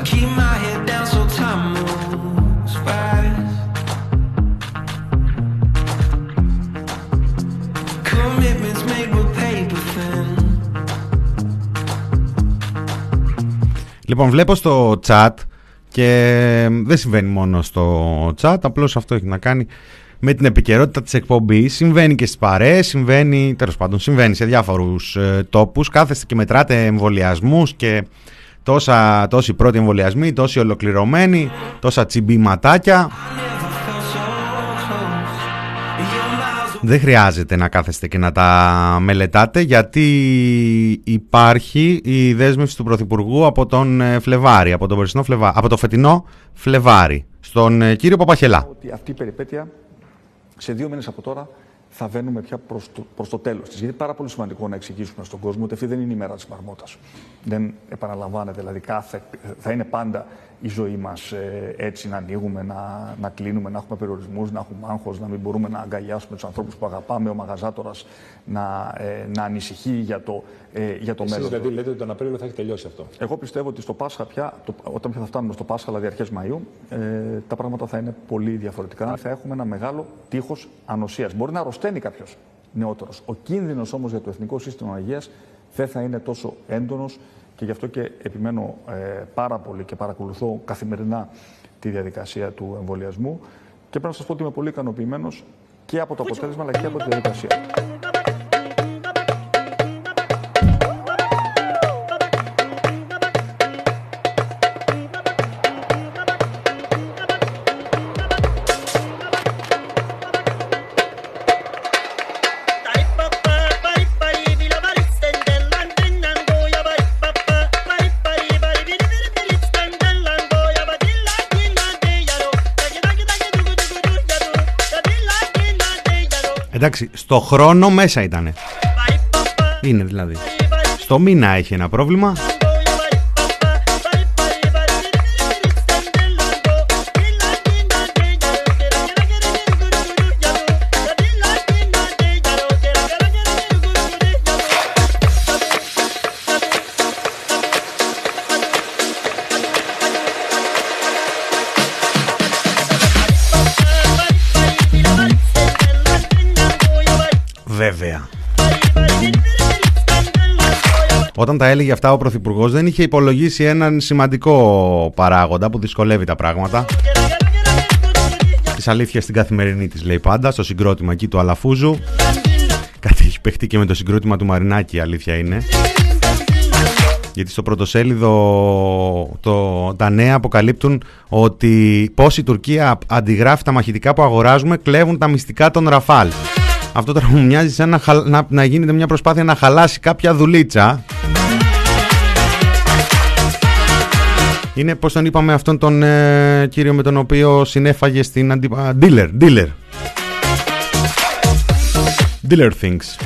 Keep my head down so time moves fast. Commitments made with paper thin. Λοιπόν, βλέπω στο chat και δεν συμβαίνει μόνο στο chat, απλώς αυτό έχει να κάνει με την επικαιρότητα της εκπομπής. Συμβαίνει και στις παρέες, συμβαίνει, τέλος πάντων, συμβαίνει σε διάφορους ε, τόπους. Κάθεστε και μετράτε εμβολιασμούς και τόσα, τόσοι πρώτοι εμβολιασμοί, τόσοι ολοκληρωμένοι, τόσα τσιμπήματάκια. Δεν χρειάζεται να κάθεστε και να τα μελετάτε γιατί υπάρχει η δέσμευση του Πρωθυπουργού από τον ε, Φλεβάρη, από, τον περσινό Φλεβά, από το φετινό Φλεβάρη. στον ε, κύριο Παπαχελά. Ότι αυτή η περιπέτεια σε δύο μήνες από τώρα θα βαίνουμε πια προς το, προς το τέλος της. Γιατί είναι πάρα πολύ σημαντικό να εξηγήσουμε στον κόσμο ότι αυτή δεν είναι η μέρα της Μαρμότας. Δεν επαναλαμβάνεται, δηλαδή κάθε, θα είναι πάντα η ζωή μας ε, έτσι να ανοίγουμε, να, να κλείνουμε, να έχουμε περιορισμούς, να έχουμε άγχος, να μην μπορούμε να αγκαλιάσουμε τους ανθρώπους που αγαπάμε, ο μαγαζάτορας να, ε, να ανησυχεί για το, ε, για το Εσείς μέλλον. δηλαδή του. λέτε ότι τον Απρίλιο θα έχει τελειώσει αυτό. Εγώ πιστεύω ότι στο Πάσχα πια, το, όταν πια θα φτάνουμε στο Πάσχα, δηλαδή αρχές Μαΐου, ε, τα πράγματα θα είναι πολύ διαφορετικά. Θα έχουμε ένα μεγάλο τείχος ανοσίας. Μπορεί να αρρωσταίνει κάποιος νεότερος. Ο κίνδυνος όμως για το Εθνικό Σύστημα Υγείας δεν θα είναι τόσο έντονος και γι' αυτό και επιμένω ε, πάρα πολύ και παρακολουθώ καθημερινά τη διαδικασία του εμβολιασμού. Και πρέπει να σας πω ότι είμαι πολύ ικανοποιημένος και από το αποτέλεσμα αλλά και από τη διαδικασία. Στο χρόνο μέσα ήτανε. Είναι δηλαδή. Στο μήνα έχει ένα πρόβλημα. Όταν τα έλεγε αυτά ο Πρωθυπουργός δεν είχε υπολογίσει έναν σημαντικό παράγοντα που δυσκολεύει τα πράγματα. Της αλήθειας στην καθημερινή της λέει πάντα, στο συγκρότημα εκεί του Αλαφούζου. Κάτι έχει παιχτεί και με το συγκρότημα του Μαρινάκη, η αλήθεια είναι. Γιατί στο πρωτοσέλιδο το, τα νέα αποκαλύπτουν ότι πώς η Τουρκία αντιγράφει τα μαχητικά που αγοράζουμε, κλέβουν τα μυστικά των Ραφάλ. Αυτό τώρα μου μοιάζει σαν να, χαλ- να, να γίνεται μια προσπάθεια να χαλάσει κάποια δουλίτσα. Είναι πώς τον είπαμε αυτόν τον ε, κύριο με τον οποίο συνέφαγε στην αντίπα... Dealer, dealer. Dealer things.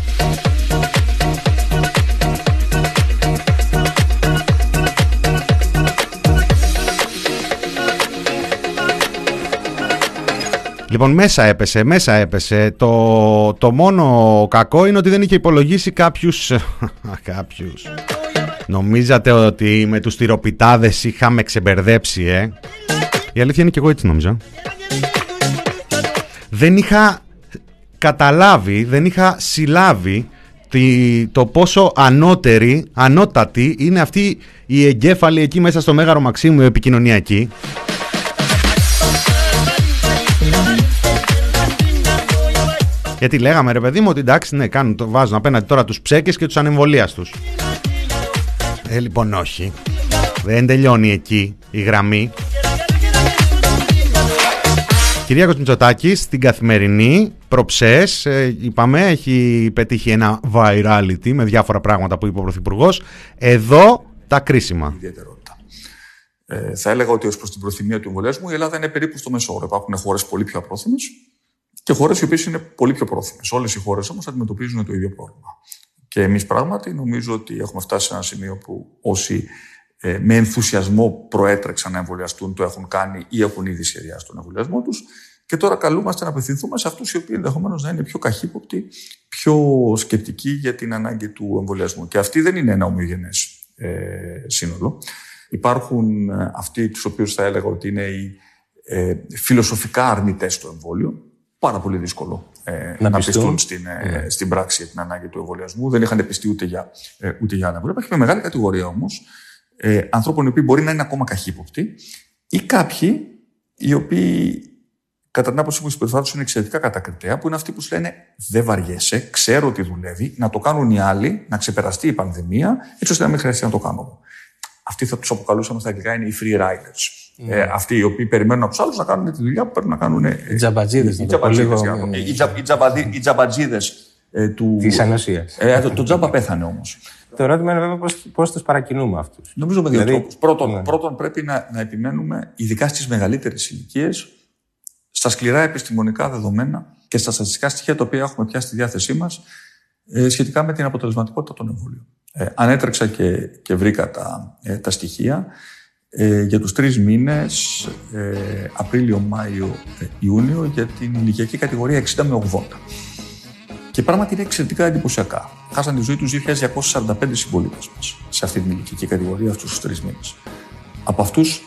Λοιπόν, μέσα έπεσε, μέσα έπεσε. Το, το μόνο κακό είναι ότι δεν είχε υπολογίσει κάποιους... <laughs> κάποιους. Νομίζατε ότι με τους τυροπιτάδες είχαμε ξεμπερδέψει, ε; Η αλήθεια είναι και εγώ έτσι νόμιζα. Δεν είχα καταλάβει, δεν είχα συλλάβει τη- το πόσο ανώτερη, ανώτατη είναι αυτή η εγκέφαλη εκεί μέσα στο Μέγαρο Μαξίμου επικοινωνιακή. Γιατί λέγαμε ρε παιδί μου ότι εντάξει, ναι, κάνουν, το βάζουν απέναντι τώρα τους ψέκες και τους ανεμβολίαστους. Ε, λοιπόν, όχι. Δεν τελειώνει εκεί η γραμμή. Κυριάκος Μητσοτάκης στην καθημερινή προψές, ε, είπαμε, έχει πετύχει ένα virality με διάφορα πράγματα που είπε ο Πρωθυπουργός. Εδώ τα κρίσιμα. Ε, θα έλεγα ότι ως προς την προθυμία του εμβολιασμού η Ελλάδα είναι περίπου στο μέσο όρο. Υπάρχουν χώρες πολύ πιο απρόθυμες και χώρες οι οποίες είναι πολύ πιο πρόθυμες. Όλες οι χώρες όμως αντιμετωπίζουν το ίδιο πρόβλημα. Και εμείς πράγματι νομίζω ότι έχουμε φτάσει σε ένα σημείο που όσοι ε, με ενθουσιασμό προέτρεξαν να εμβολιαστούν, το έχουν κάνει ή έχουν ήδη σχεδιάσει τον εμβολιασμό τους. Και τώρα καλούμαστε να απευθυνθούμε σε αυτούς οι οποίοι ενδεχομένως να είναι πιο καχύποπτοι, πιο σκεπτικοί για την ανάγκη του εμβολιασμού. Και αυτή δεν είναι ένα ομοιογενές ε, σύνολο. Υπάρχουν ε, αυτοί τους οποίους θα έλεγα ότι είναι οι ε, φιλοσοφικά αρνητές στο εμβόλιο. Πάρα πολύ δύσκολο ε, Να να, πιστούν. πιστούν στην, ε, στην πράξη για την ανάγκη του εμβολιασμού. Δεν είχαν πιστεί ούτε για, ε, ούτε για ένα εμβόλιο. Υπάρχει μια μεγάλη κατηγορία όμως ε, ανθρώπων οι οποίοι μπορεί να είναι ακόμα καχύποπτοι ή κάποιοι οι οποίοι κατά την άποψή μου η συμπεριφορά του είναι εξαιρετικά κατακριτέα, που είναι αυτοί που σου λένε Δεν βαριέσαι, ξέρω ότι δουλεύει, να το κάνουν οι άλλοι, να ξεπεραστεί η πανδημία, έτσι ώστε να μην χρειαστεί να το κάνω εγώ. Αυτοί θα τους αποκαλούσαμε στα αγγλικά είναι οι free riders. Ναι. Ε, αυτοί οι οποίοι περιμένουν από τους άλλους να κάνουν τη δουλειά που πρέπει να κάνουν. Ε, Οι τζαμπατζίδες, οι να το πω τζαμπατζίδες, λίγο για να το πω. με- Οι τζα- οι τζαμπαδί- οι τζαμπατζίδες ε, του. Της ανοσίας. Ε, το, το τζάμπα πέθανε όμως. Το ερώτημα είναι βέβαια πώς, πώς τους παρακινούμε αυτούς. Νομίζω με δύο Δηλαδή, τρόπους. Πρώτον, ναι. πρώτον πρέπει να, να επιμένουμε, ειδικά στις μεγαλύτερες ηλικίες, στα σκληρά επιστημονικά δεδομένα και στα στατιστικά στοιχεία τα οποία έχουμε πια στη διάθεσή μας ε, σχετικά με την αποτελεσματικότητα των εμβολίων. Ε, ανέτρεξα και, και βρήκα τα, ε, τα στοιχεία. Ε, για τους τρεις μήνες, ε, Απρίλιο, Μάιο, ε, Ιούνιο, για την ηλικιακή κατηγορία 60 με 80. Και πράγματι είναι εξαιρετικά εντυπωσιακά. Χάσαν τη ζωή τους 2.245 συμπολίτες μας σε αυτή την ηλικιακή κατηγορία αυτούς τους τρεις μήνες. Από αυτούς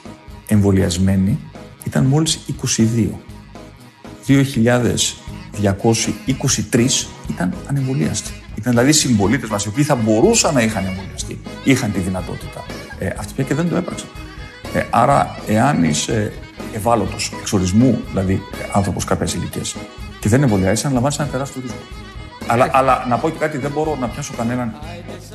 εμβολιασμένοι ήταν μόλις 22. 2.223 ήταν ανεμβολίαστοι. Ήταν δηλαδή συμπολίτες μας οι οποίοι θα μπορούσαν να είχαν εμβολιαστεί, είχαν τη δυνατότητα. Ε, αυτοί πια και δεν το έπραξαν. Ε, άρα, εάν είσαι ευάλωτος εξορισμού, δηλαδή άνθρωπος κάποιας ηλικίας, και δεν εμβολιάζει, αναλαμβάνει ένα τεράστιο ρίσκο. Αλλά, αλλά να πω και κάτι, δεν μπορώ να πιάσω κανέναν.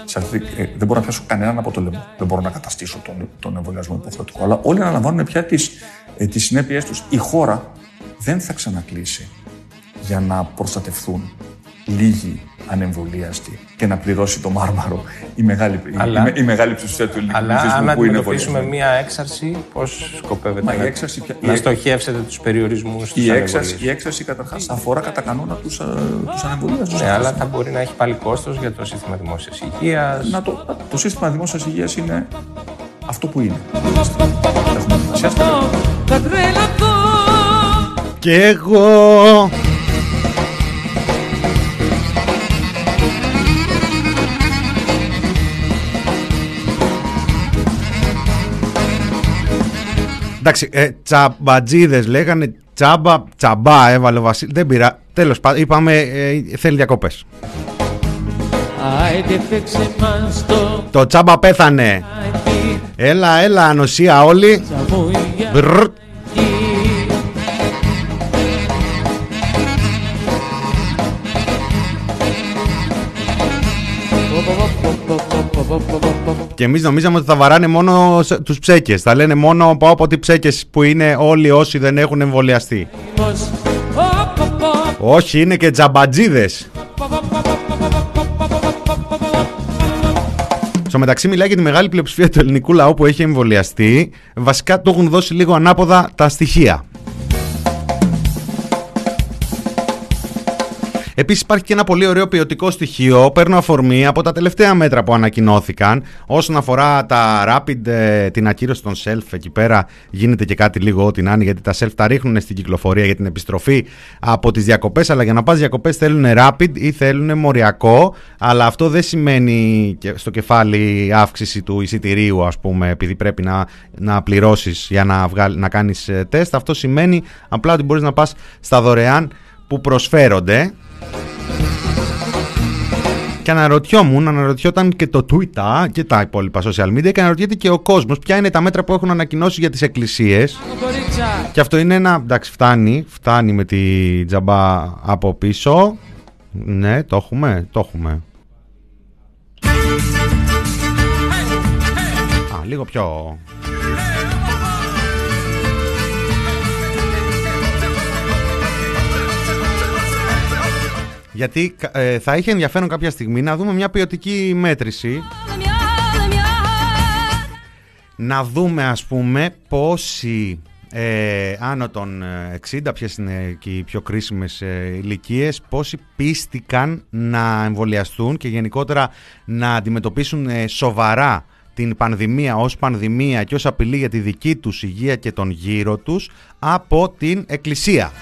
Σε αυτή, ε, δεν μπορώ να πιάσω κανέναν από το λαιμό. Δεν μπορώ να καταστήσω τον, τον εμβολιασμό υποχρεωτικό. Αλλά όλοι αναλαμβάνουν πια τις ε, τις συνέπειές τους. Η χώρα δεν θα ξανακλείσει για να προστατευθούν λίγοι ανεμβολίαστοι και να πληρώσει το μάρμαρο η μεγάλη, Αλλά- η, η μεγάλη πλειοψηφία του ελληνικού Αλλά αν πληθυσμού που είναι αντιμετωπίσουμε εμβολιασμένοι. μία έξαρση, πώς σκοπεύετε Μα η να, έξαρση ποια- η να έκ- στοχεύσετε τους περιορισμούς στου Η έξαρση, η έξαρση καταρχά αφορά κατά κανόνα τους τους ανεμβολίαστου. Ναι, αλλά θα μπορεί να έχει πάλι κόστος για το σύστημα δημόσιας υγείας. Να το, το σύστημα δημόσιας υγείας είναι αυτό που είναι. Θα τρελαθώ Και εγώ. Εντάξει, ε, τσαμπατζίδε λέγανε τσάμπα, τσαμπά έβαλε ο Βασίλη. Δεν πειρά. Τέλο πάντων, είπαμε ε, θέλει διακοπέ. Άιντε παίξε μας το Το τσάμπα πέθανε. Έλα, έλα, ανοσία όλοι. Μπρρρ. Και εμείς νομίζαμε ότι θα βαράνε μόνο τους ψέκες. Θα λένε μόνο από από τι ψέκες που είναι όλοι όσοι δεν έχουν εμβολιαστεί. Πως Οπ, οπ, οπ. Όχι, είναι και τζαμπατζίδες. Στο μεταξύ μιλάει για τη μεγάλη πλειοψηφία του ελληνικού λαού που έχει εμβολιαστεί. Βασικά το έχουν δώσει λίγο ανάποδα τα στοιχεία. Επίσης, υπάρχει και ένα πολύ ωραίο ποιοτικό στοιχείο. Παίρνω αφορμή από τα τελευταία μέτρα που ανακοινώθηκαν. Όσον αφορά τα rapid, ε, την ακύρωση των self, εκεί πέρα γίνεται και κάτι λίγο ό,τι να είναι, γιατί τα self τα ρίχνουν στην κυκλοφορία για την επιστροφή από τις διακοπές. Αλλά για να πας διακοπές θέλουν rapid ή θέλουν μοριακό. Αλλά αυτό δεν σημαίνει και στο κεφάλι αύξηση του εισιτηρίου, ας πούμε, επειδή πρέπει να, να πληρώσεις για να, βγάλ, να κάνεις τεστ. Αυτό σημαίνει απλά ότι μπορείς να πας στα δωρεάν που προσφέρονται. Και αναρωτιόμουν, αναρωτιόταν και το Twitter και τα υπόλοιπα social media και αναρωτιέται και ο κόσμος ποια είναι τα μέτρα που έχουν ανακοινώσει για τις εκκλησίες. Κορίτσα Και αυτό είναι ένα, εντάξει φτάνει, φτάνει με τη τζαμπά από πίσω. Ναι, το έχουμε, το έχουμε. Α, λίγο πιο... Γιατί ε, θα είχε ενδιαφέρον κάποια στιγμή να δούμε μια ποιοτική μέτρηση. Να δούμε ας πούμε πόσοι ε, άνω των ε, 60, ποιες είναι και οι πιο κρίσιμες ε, ηλικίες, πόσοι πίστηκαν να εμβολιαστούν και γενικότερα να αντιμετωπίσουν ε, σοβαρά την πανδημία ως πανδημία και ως απειλή για τη δική τους υγεία και τον γύρο τους από την Εκκλησία.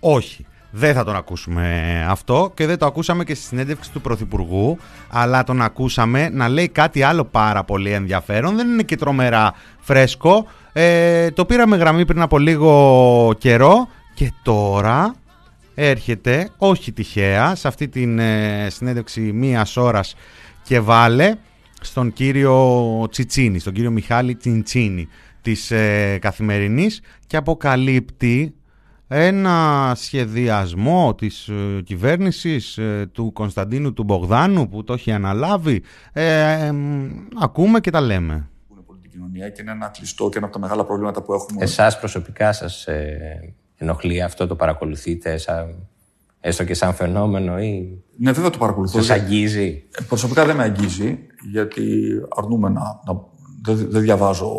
Όχι. Δεν θα τον ακούσουμε αυτό και δεν το ακούσαμε και στη συνέντευξη του Πρωθυπουργού, αλλά τον ακούσαμε να λέει κάτι άλλο πάρα πολύ ενδιαφέρον. Δεν είναι και τρομερά φρέσκο. Ε, το πήραμε γραμμή πριν από λίγο καιρό και τώρα έρχεται, όχι τυχαία, σε αυτή την ε, συνέντευξη μίας ώρας και βάλε στον κύριο Τσιτσίνη, στον κύριο Μιχάλη Τσιντσίνη. της ε, καθημερινής και αποκαλύπτει ένα σχεδιασμό της ε, κυβέρνησης ε, του Κωνσταντίνου του Μπογδάνου που το έχει αναλάβει. Ε, ε, μ, ακούμε και τα λέμε. κοινωνία και είναι ένα κλειστό και ένα από τα μεγάλα προβλήματα που έχουμε. Εσάς προσωπικά σας ε, ενοχλεί αυτό, το παρακολουθείτε σαν, έστω και σαν φαινόμενο ή Ναι, βέβαια το παρακολουθώ. σας Για- αγγίζει; Ε, Προσωπικά δεν με αγγίζει, γιατί αρνούμε να. να- δεν, δεν διαβάζω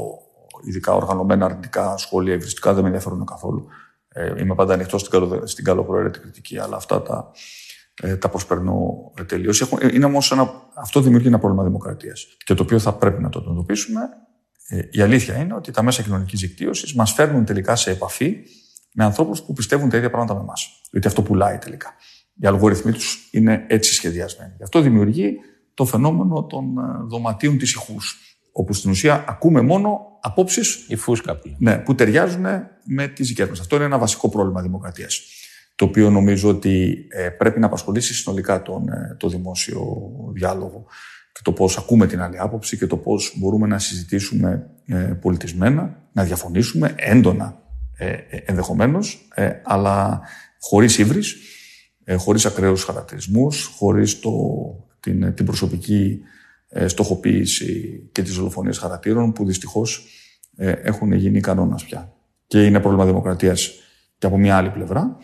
ειδικά οργανωμένα αρνητικά σχόλια, ευριστικά δεν με ενδιαφέρουν καθόλου. Ε, είμαι πάντα ανοιχτός στην, καλο, στην καλοπροαίρετη κριτική, αλλά αυτά τα, ε, τα προσπερνώ τελείως. Είναι όμως αυτό δημιουργεί ένα πρόβλημα δημοκρατίας και το οποίο θα πρέπει να το αντιμετωπίσουμε. Ε, η αλήθεια είναι ότι τα μέσα κοινωνικής δικτύωσης μας φέρνουν τελικά σε επαφή με ανθρώπους που πιστεύουν τα ίδια πράγματα με εμάς. Διότι αυτό πουλάει τελικά. Οι αλγοριθμοί τους είναι έτσι σχεδιασμένοι. Γι' αυτό δημιουργεί το φαινόμενο των ε, δωματίων της ηχούς. Όπου στην ουσία ακούμε μόνο απόψεις. Η φούσκα που Ναι, που ταιριάζουν με τις δικές μας. Αυτό είναι ένα βασικό πρόβλημα δημοκρατίας. Το οποίο νομίζω ότι ε, πρέπει να απασχολήσει συνολικά τον, ε, το δημόσιο διάλογο και το πώς ακούμε την άλλη άποψη και το πώς μπορούμε να συζητήσουμε ε, πολιτισμένα, να διαφωνήσουμε έντονα ε, ενδεχομένως, αλλά χωρίς ύβρις, ε, χωρίς ακραίους χαρακτηρισμούς, χωρίς την, την προσωπική ε, στοχοποίηση και τις δολοφονίες χαρακτήρων που δυστυχώς ε, έχουν γίνει κανόνας πια. Και είναι πρόβλημα δημοκρατίας και από μια άλλη πλευρά.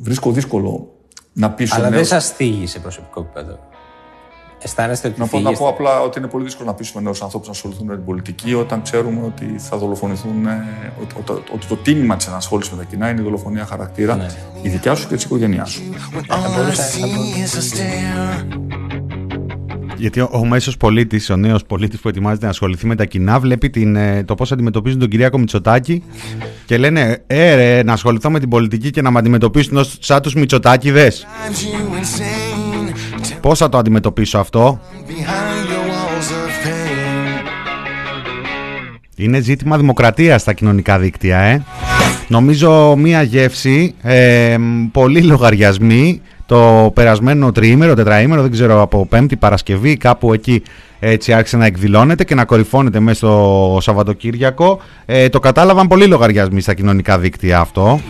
Βρίσκω δύσκολο να πείσω Αλλά δεν νέους... σας θίγει σε προσωπικό επίπεδο. Αισθάνεστε ότι Να πω, να θίγεστε; πω απλά ότι είναι πολύ δύσκολο να πείσουμε νέους ανθρώπους να ασχοληθούν με την πολιτική όταν ξέρουμε ότι θα δολοφονηθούν. ε, Ότι, ότι, ότι το τίμημα της ενασχόλησης με τα κοινά είναι η δολοφονία χαρακτήρα, Ναι. η δικιά σου και της οικογένειάς σου. Γιατί ο, ο μέσος πολίτης, ο νέος πολίτης που ετοιμάζεται να ασχοληθεί με τα κοινά, βλέπει την, ε, το πώς αντιμετωπίζουν τον Κυριάκο Μητσοτάκη και λένε Ε, ρε, να ασχοληθώ με την πολιτική και να με αντιμετωπίσουν ως σαν τους Μητσοτάκηδες. Πώς θα το αντιμετωπίσω αυτό, Είναι ζήτημα δημοκρατίας στα κοινωνικά δίκτυα, ε. Νομίζω μία γεύση, ε, πολλοί λογαριασμοί το περασμένο τριήμερο, τετραήμερο, δεν ξέρω από Πέμπτη Παρασκευή, κάπου εκεί έτσι άρχισε να εκδηλώνεται και να κορυφώνεται μέσα στο Σαββατοκύριακο. Ε, το κατάλαβαν πολλοί λογαριασμοί στα κοινωνικά δίκτυα αυτό.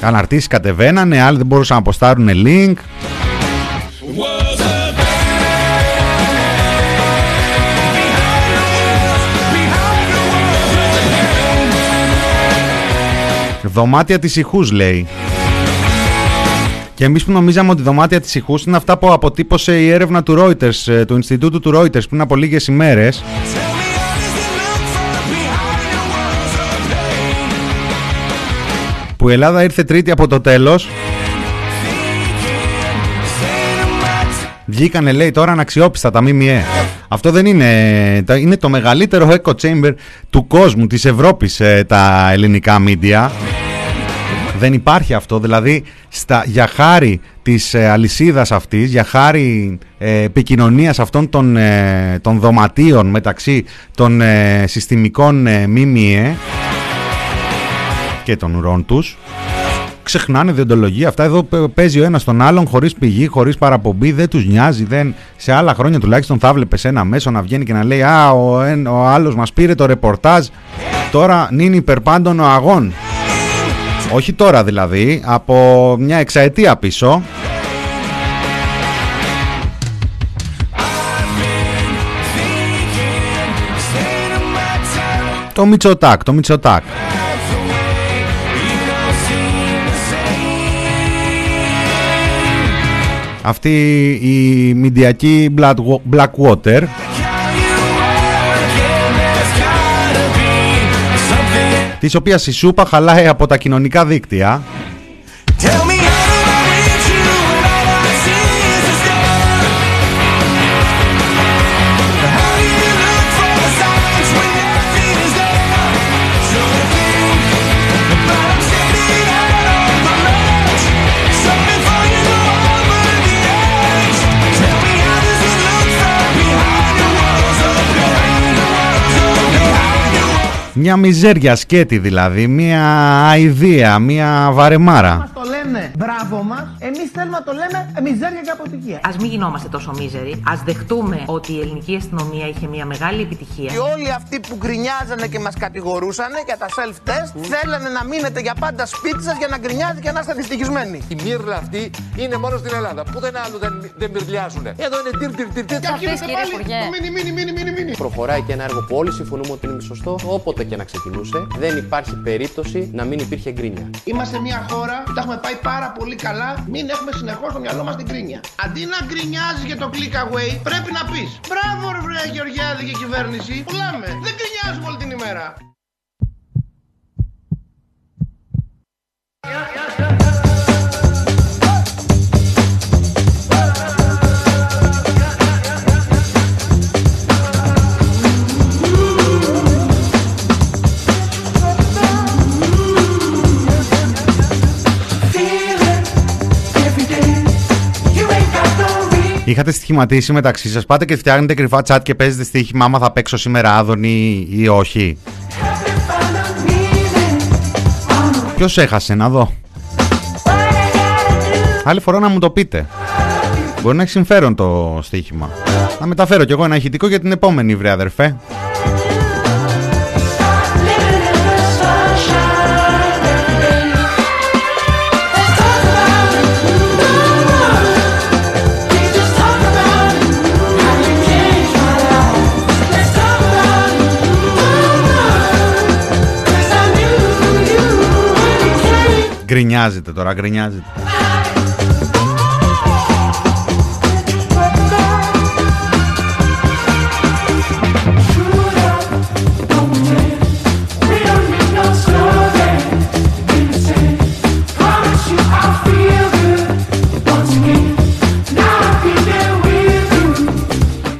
Αναρτήσεις κατεβαίνανε, άλλοι δεν μπορούσαν να αποστάρουν link. Δωμάτια της ηχούς λέει. Και εμείς που νομίζαμε ότι δωμάτια της ηχούς είναι αυτά που αποτύπωσε η έρευνα του Reuters, ε, του Ινστιτούτου του Reuters πριν από λίγες ημέρες. Που η Ελλάδα ήρθε τρίτη από το τέλος. Βγήκανε λέει τώρα αναξιόπιστα τα ΜΜΕ. Αυτό δεν είναι, τα- είναι το μεγαλύτερο echo chamber του κόσμου, της Ευρώπης ε, τα ελληνικά media. Δεν υπάρχει αυτό, δηλαδή στα, για χάρη της ε, αλυσίδας αυτής, για χάρη ε, επικοινωνίας αυτών των, ε, των δωματίων μεταξύ των ε, συστημικών ε, ΜΜΕ και των ουρών τους, ξεχνάνε διοντολογία. Αυτά εδώ π- παίζει ο ένας τον άλλον χωρίς πηγή, χωρίς παραπομπή, δεν τους νοιάζει. Δεν... Σε άλλα χρόνια τουλάχιστον θα βλέπε ένα μέσο να βγαίνει και να λέει Α, ο, εν- ο άλλος μας πήρε το ρεπορτάζ. Τώρα νυν υπερπάντων ο αγών. Όχι τώρα δηλαδή, από μια εξαετία πίσω. Το Μητσοτάκ, το Μητσοτάκ. Αυτή η μηντιακή Black- Blackwater της οποίας η σούπα χαλάει από τα κοινωνικά δίκτυα Μια μιζέρια σκέτη δηλαδή, μια αηδία, μια βαρεμάρα. Το λένε λέμε μπράβο μας, εμείς θέλουμε να το λέμε μιζέρια και αποτυχία. Α μην γινόμαστε τόσο μίζεροι. Α δεχτούμε ότι η ελληνική αστυνομία είχε μια μεγάλη επιτυχία. Και όλοι αυτοί που γκρινιάζανε και μας κατηγορούσαν για τα self-test θέλανε να μείνετε για πάντα σπίτι σας για να γκρινιάζετε και να είστε δυστυχισμένοι. Η μύρλα αυτή είναι μόνο στην Ελλάδα. Πού δεν άλλο δεν, δεν μυρλιάζουν. Εδώ είναι τυρ τυρ τυρ τυρ. Και αυτές, κύριε Υπουργέ. Μείνει, μείνει, μείνει, μείνει, μείνει. Προχωράει και ένα έργο που όλοι συμφωνούμε ότι είναι σωστό, όποτε και να ξεκινούσε, δεν υπάρχει περίπτωση να μην υπήρχε γκρίνια. Είμαστε μια χώρα που τα έχουμε πάει πάρα πολύ καλά, μην έχουμε συνεχώς στο μυαλό μας την γκρίνια. Αντί να γκρινιάζεις για το click away, πρέπει να πεις Μπράβο, ρε βρε Γεωργιάδη και κυβέρνηση, πουλάμε. Δεν γκρινιάζουμε όλη την ημέρα. Είχατε στοιχηματίσει μεταξύ σας. Πάτε και φτιάχνετε κρυφά chat και παίζετε στοίχημα άμα θα παίξω σήμερα Άδωνη ή όχι. Ποιος έχασε, να δω. Άλλη φορά να μου το πείτε. Μπορεί να έχει συμφέρον το στοίχημα. Να μεταφέρω κι εγώ ένα ηχητικό για την επόμενη, βρε αδερφέ. Γκρινιάζεται τώρα, γκρινιάζεται.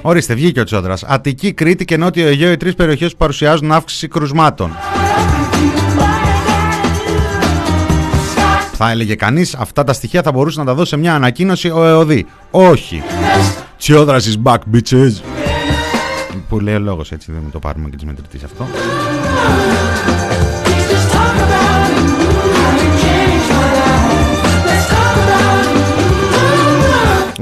Ορίστε, βγήκε ο Τσόδρας. Αττική, Κρήτη και Νότιο Αιγαίο οι τρεις περιοχές που παρουσιάζουν αύξηση κρουσμάτων. Θα έλεγε κανείς αυτά τα στοιχεία θα μπορούσε να τα δώσει σε μια ανακοίνωση ο ΕΟΔΗ. Όχι. Τσιόδρα is back, bitches. Που λέει ο λόγος έτσι, δεν το πάρουμε και τη μετρητή αυτό.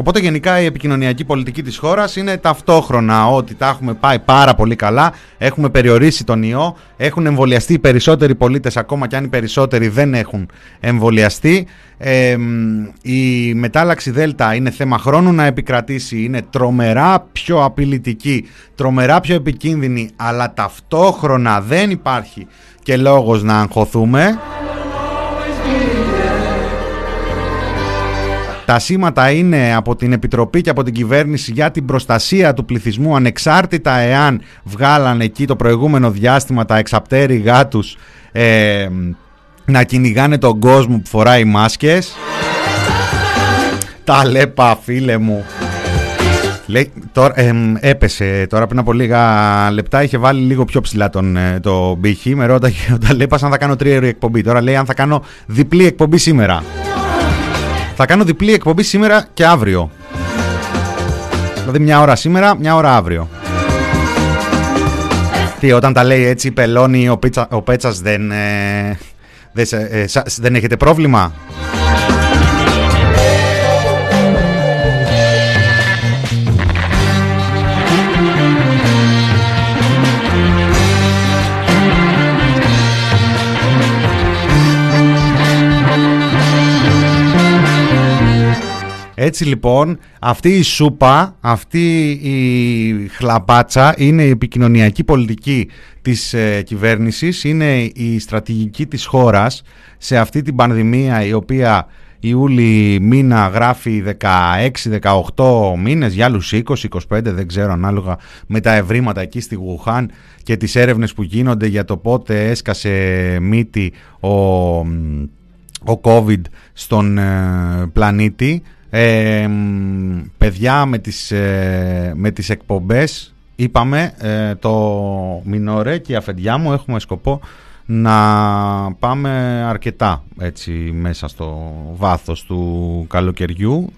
Οπότε γενικά η επικοινωνιακή πολιτική της χώρας είναι ταυτόχρονα ότι τα έχουμε πάει πάρα πολύ καλά, έχουμε περιορίσει τον ιό, έχουν εμβολιαστεί οι περισσότεροι πολίτες ακόμα και αν οι περισσότεροι δεν έχουν εμβολιαστεί. Ε, η μετάλλαξη Δέλτα είναι θέμα χρόνου να επικρατήσει, είναι τρομερά πιο απειλητική, τρομερά πιο επικίνδυνη, αλλά ταυτόχρονα δεν υπάρχει και λόγος να αγχωθούμε. Τα σήματα είναι από την Επιτροπή και από την κυβέρνηση για την προστασία του πληθυσμού ανεξάρτητα εάν βγάλαν εκεί το προηγούμενο διάστημα τα εξαπτέρυγά τους ε, να κυνηγάνε τον κόσμο που φοράει μάσκες. Τα λέπα φίλε μου. Λέει, τώρα, ε, έπεσε τώρα πριν από λίγα λεπτά. Είχε βάλει λίγο πιο ψηλά τον, ε, το μπήχη. Με ρώταγε όταν λέει αν θα κάνω τρίωρη εκπομπή. Τώρα λέει αν θα κάνω διπλή εκπομπή σήμερα. Θα κάνω διπλή εκπομπή σήμερα και αύριο. Δηλαδή μια ώρα σήμερα, μια ώρα αύριο. Τι, όταν τα λέει έτσι πελώνει ο, πίτσα, ο Πέτσας δεν, ε, δεν, σε- ε, σα- δεν έχετε πρόβλημα; Έτσι λοιπόν, αυτή η σούπα, αυτή η χλαπάτσα είναι η επικοινωνιακή πολιτική της ε, κυβέρνησης, είναι η στρατηγική της χώρας σε αυτή την πανδημία η οποία Ιούλη μήνα γράφει 16-18 μήνες, για άλλους 20-25 δεν ξέρω ανάλογα με τα ευρήματα εκεί στη Γουχάν και τις έρευνες που γίνονται για το πότε έσκασε μύτη ο, ο COVID στον ε, πλανήτη. Ε, μ, παιδιά με τις, ε, με τις εκπομπές είπαμε ε, το Μινόρε και η αφεντιά μου έχουμε σκοπό να πάμε αρκετά έτσι μέσα στο βάθος του καλοκαιριού.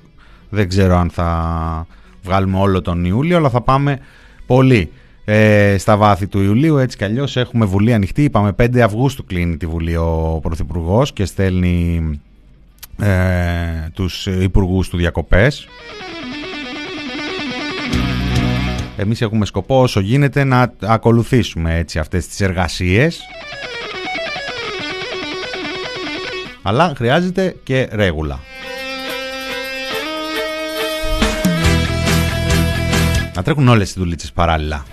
Δεν ξέρω αν θα βγάλουμε όλο τον Ιούλιο αλλά θα πάμε πολύ ε, στα βάθη του Ιουλίου. Έτσι κι αλλιώς έχουμε Βουλή ανοιχτή. Είπαμε 5 Αυγούστου κλείνει τη Βουλή ο Πρωθυπουργός και στέλνει ε, τους υπουργούς του διακοπές. Εμείς έχουμε σκοπό όσο γίνεται να ακολουθήσουμε έτσι αυτές τις εργασίες. Αλλά χρειάζεται και ρέγουλα. Να τρέχουν όλες οι δουλίτσες παράλληλα.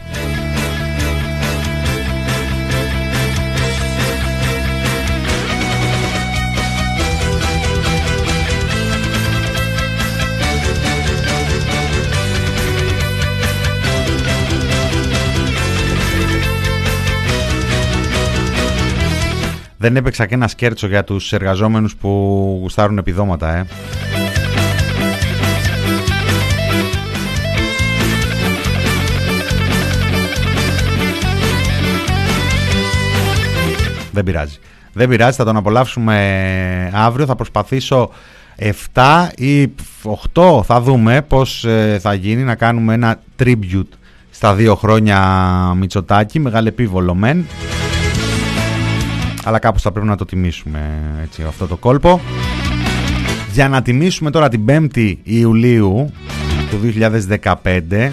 Δεν έπαιξα και ένα σκέρτσο για τους εργαζόμενους που γουστάρουν επιδόματα, ε. Δεν πειράζει. Δεν πειράζει, θα τον απολαύσουμε αύριο. Θα προσπαθήσω 7 ή 8, θα δούμε πώς ε, θα γίνει, να κάνουμε ένα tribute στα δύο χρόνια Μητσοτάκη, μεγαλεπίβολο μεν. Αλλά κάπως θα πρέπει να το τιμήσουμε έτσι, αυτό το κόλπο. Για να τιμήσουμε τώρα την 5η Ιουλίου του 2015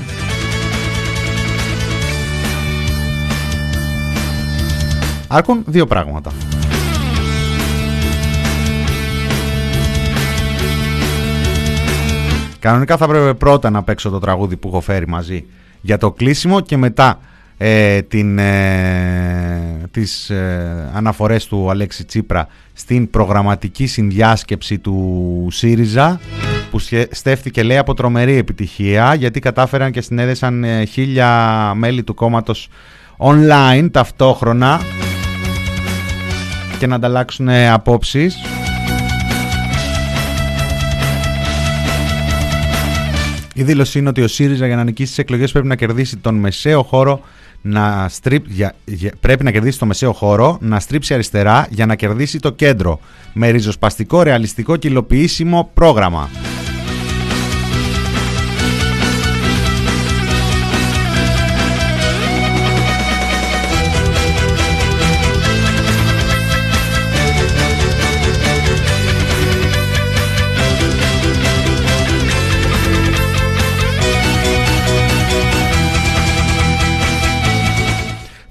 Άρκον δύο πράγματα. Κανονικά θα πρέπει πρώτα να παίξω το τραγούδι που έχω φέρει μαζί για το κλείσιμο και μετά ε, την, ε, τις ε, αναφορές του Αλέξη Τσίπρα στην προγραμματική συνδιάσκεψη του ΣΥΡΙΖΑ που σχε- στέφθηκε λέει από τρομερή επιτυχία γιατί κατάφεραν και συνέδεσαν ε, χίλια μέλη του κόμματος online ταυτόχρονα και να ανταλλάξουν ε, απόψεις. Η δήλωση είναι ότι ο ΣΥΡΙΖΑ για να νικήσει τις εκλογές πρέπει να κερδίσει τον μεσαίο χώρο να στρίπ, για, για- πρέπει να κερδίσει το μεσαίο χώρο, να στρίψει αριστερά για να κερδίσει το κέντρο. Με ριζοσπαστικό, ρεαλιστικό και υλοποιήσιμο πρόγραμμα.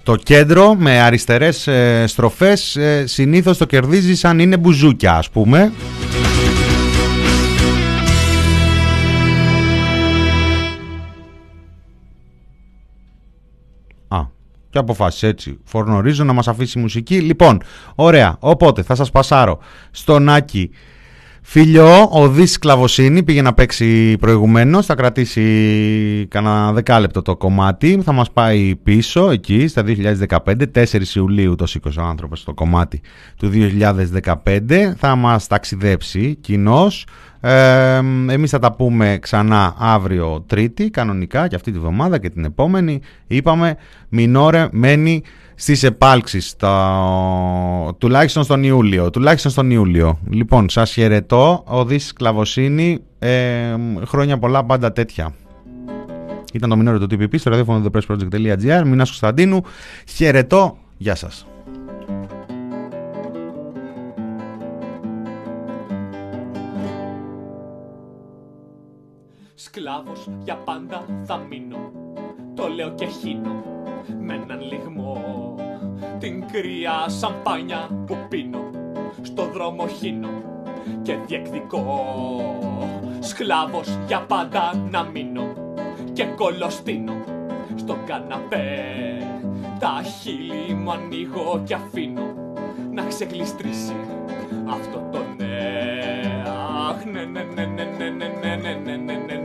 Το κέντρο με αριστερές ε, στροφές ε, συνήθως το κερδίζεις σαν είναι μπουζούκια ας πούμε. Α, και αποφάσισε έτσι. Φορνορίζω να μας αφήσει μουσική. Λοιπόν, ωραία. Οπότε θα σας πασάρω στον Άκη Φίλιο, ο Δης Κλαβοσύνη πήγε να παίξει προηγουμένως, θα κρατήσει κανένα δεκάλεπτο το κομμάτι, θα μας πάει πίσω εκεί στα 2015, 4 Ιουλίου το σήκωσε ο άνθρωπος το κομμάτι του 2015, θα μας ταξιδέψει κοινός. Ε, εμείς θα τα πούμε ξανά αύριο Τρίτη, κανονικά και αυτή τη βδομάδα και την επόμενη. Είπαμε, Μινόρε μένει στις επάλξεις, το... τουλάχιστον στον Ιούλιο. Τουλάχιστον στον Ιούλιο. Λοιπόν, σας χαιρετώ. Ο Δής Κλαβοσύνη, ε, χρόνια πολλά πάντα τέτοια. Ήταν το μινόριο του TPP στο ραδιόφωνο thepressproject.gr. Μινάς Κωνσταντίνου. Χαιρετώ. Γεια σας. Σκλάβος για πάντα θα μείνω Το λέω και χύνω Με έναν λιγμό Την κρύα σαμπάνια που πίνω Στο δρόμο χύνω Και διεκδικώ Σκλάβος για πάντα να μείνω Και κολοστίνω Στον καναπέ Τα χείλη μου ανοίγω και αφήνω Να ξεκλειστρήσει Αυτό το ναι Αχ ναι ναι ναι ναι ναι ναι ναι ναι ναι ναι ναι ναι ναι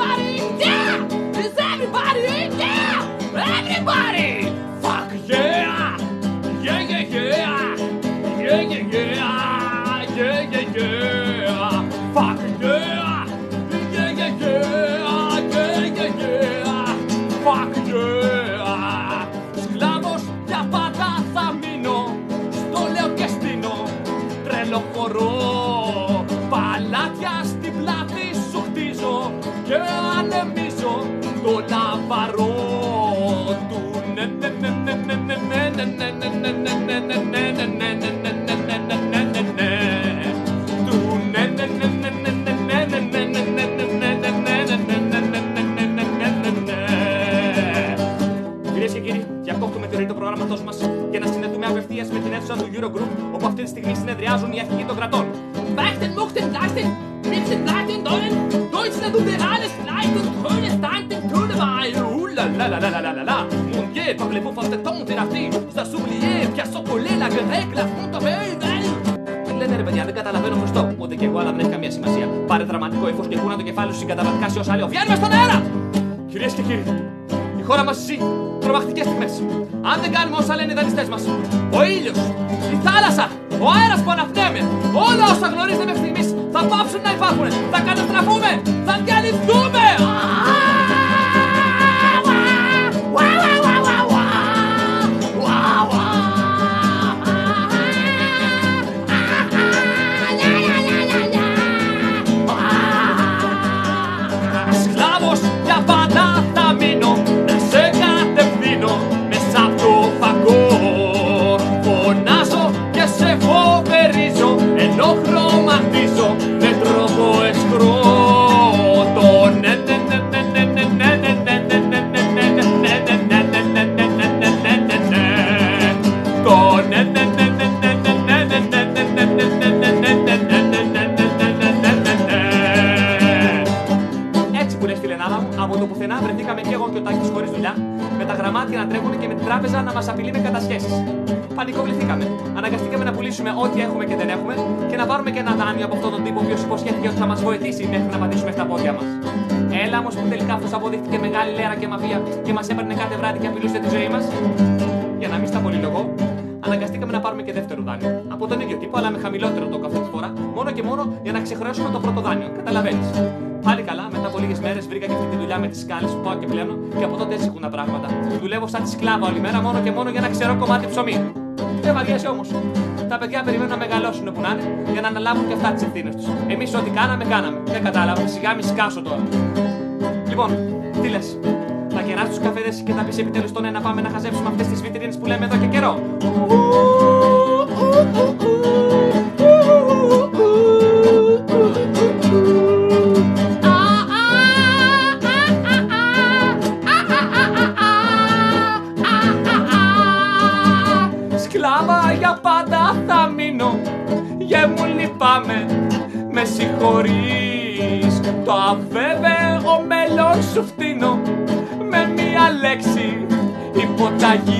Everybody in? Everybody in? Everybody! Fuck yeah, yeah! Yeah, yeah, yeah! Yeah, Κυρίες και κύριοι, διακόπτουμε το πρόγραμμα μας και να συναντούμε απευθείας με την έξοδο του Eurogroup, όπου αυτή τη στιγμή συνεδριάζουν οι αρχηγοί των κρατών. Βάστε, μοχτελάστε, δείξτε τα αυτινόντα, το υψηλό του ιδεάλει πράγματο, το χρήμα του fortement αυτή, σα oublié, πιάσω πολύ la grecque, la fonte Τι λένε ρε παιδιά, δεν καταλαβαίνω Χριστό. Ούτε κι εγώ, αλλά δεν έχει καμία σημασία. Πάρε δραματικό ύφο και κούνα το κεφάλι σου συγκαταβατικά σε όσα λέω. Βγαίνουμε στον αέρα! Κυρίε και κύριοι, η χώρα μα ζει τρομακτικέ στιγμέ. Αν δεν κάνουμε όσα λένε οι δανειστέ μα, ο ήλιο, η θάλασσα, ο αέρα που αναπνέουμε, όλα όσα γνωρίζετε μέχρι στιγμή θα πάψουν να υπάρχουν. Θα καταστραφούμε, θα διαλυθούμε. Με τα γραμμάτια να τρέχουν και με την τράπεζα να μας απειλεί με κατασχέσεις. Πανικοβληθήκαμε. Αναγκαστήκαμε να πουλήσουμε ό,τι έχουμε και δεν έχουμε και να πάρουμε και ένα δάνειο από αυτόν τον τύπο ο οποίος υποσχέθηκε ότι θα μας βοηθήσει μέχρι να πατήσουμε στα πόδια μας. Έλα όμως που τελικά αυτός αποδείχτηκε μεγάλη λέρα και μαφία και μας έπαιρνε κάθε βράδυ και απειλούσε τη ζωή μας. Για να μην στα πολυλογώ, αναγκαστήκαμε να πάρουμε και δεύτερο δάνειο. Από τον ίδιο τύπο, αλλά με χαμηλότερο τόκο αυτή τη φορά, μόνο και μόνο για να ξεχρεώσουμε το πρώτο δάνειο. Καταλαβαίνεις. Με τις σκάλες που πάω και πλένω και από τότε έτσι έχουν τα πράγματα. Δουλεύω σαν τη σκλάβα όλη μέρα μόνο και μόνο για να ξέρω κομμάτι ψωμί. Δεν βαριέσαι όμως. Τα παιδιά περιμένουν να μεγαλώσουν που να είναι για να αναλάβουν και αυτά τις ευθύνες τους. Εμείς ό,τι κάναμε, κάναμε. Δεν κατάλαβα, σιγά μη σκάσω τώρα. Λοιπόν, τι λες; Θα κεράσει τους καφέδες και θα πεις επιτέλους τον ένα πάμε να χαζέψουμε αυτές τις βιτρίνες που λέμε εδώ και καιρό. verdade.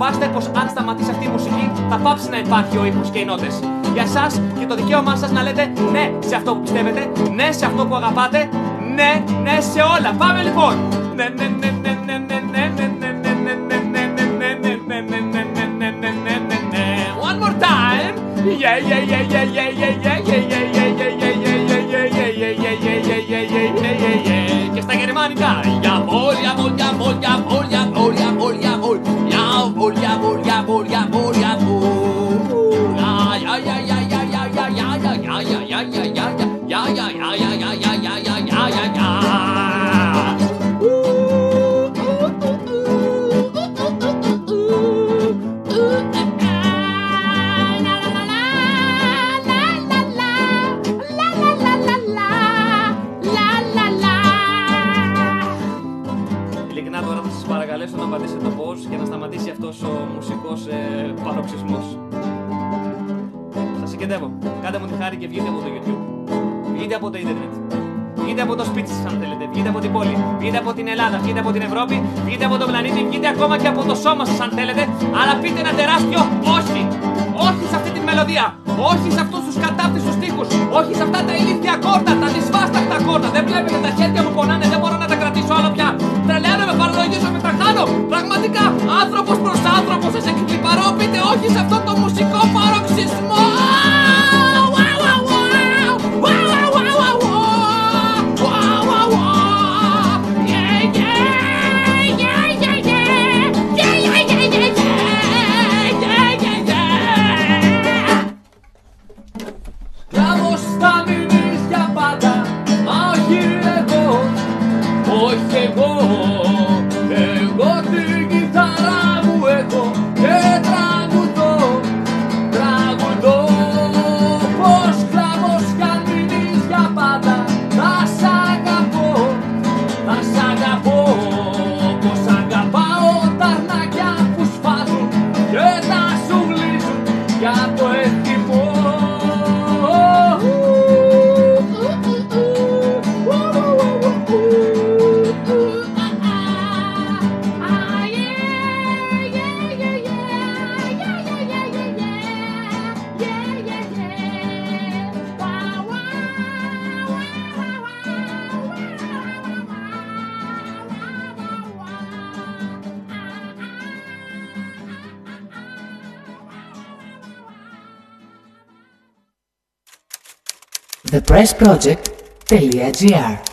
Φοβάστε πως αν σταματήσει αυτή η μουσική θα πάψει να υπάρχει ο ήχος και οι νότες. Για εσάς και το δικαίωμά σας να λέτε ναι σε αυτό που πιστεύετε, ναι σε αυτό που αγαπάτε, ναι, ναι σε όλα. Πάμε λοιπόν! Ναι, ναι, θα σας παρακαλέσω να πατήσετε το pause και να σταματήσει αυτός ο μουσικός ε, παροξισμός. Σας συγκεντεύω. Κάντε μου τη χάρη και βγείτε από το YouTube. Βγείτε από το ίντερνετ. Βγείτε από το σπίτι σας αν θέλετε. Βγείτε από την πόλη. Βγείτε από την Ελλάδα. Βγείτε από την Ευρώπη. Βγείτε από τον πλανήτη. Βγείτε ακόμα και από το σώμα σας αν θέλετε. Αλλά πείτε ένα τεράστιο όχι. Όχι σε αυτή τη μελωδία. Όχι σε αυτούς τους κατάπτυστους στίχους. Όχι σε αυτά τα ηλίθια κόρτα. Τα δυσβάσταχτα κόρτα. Δεν βλέπετε τα χέρια μου πονάνε. Δεν μπορώ να Άνθρωπος άνθρωπος προς άνθρωπος. Σα εκλυπαρόπιτε όχι σε αυτό το μουσικό παροξισμό. pressproject.gr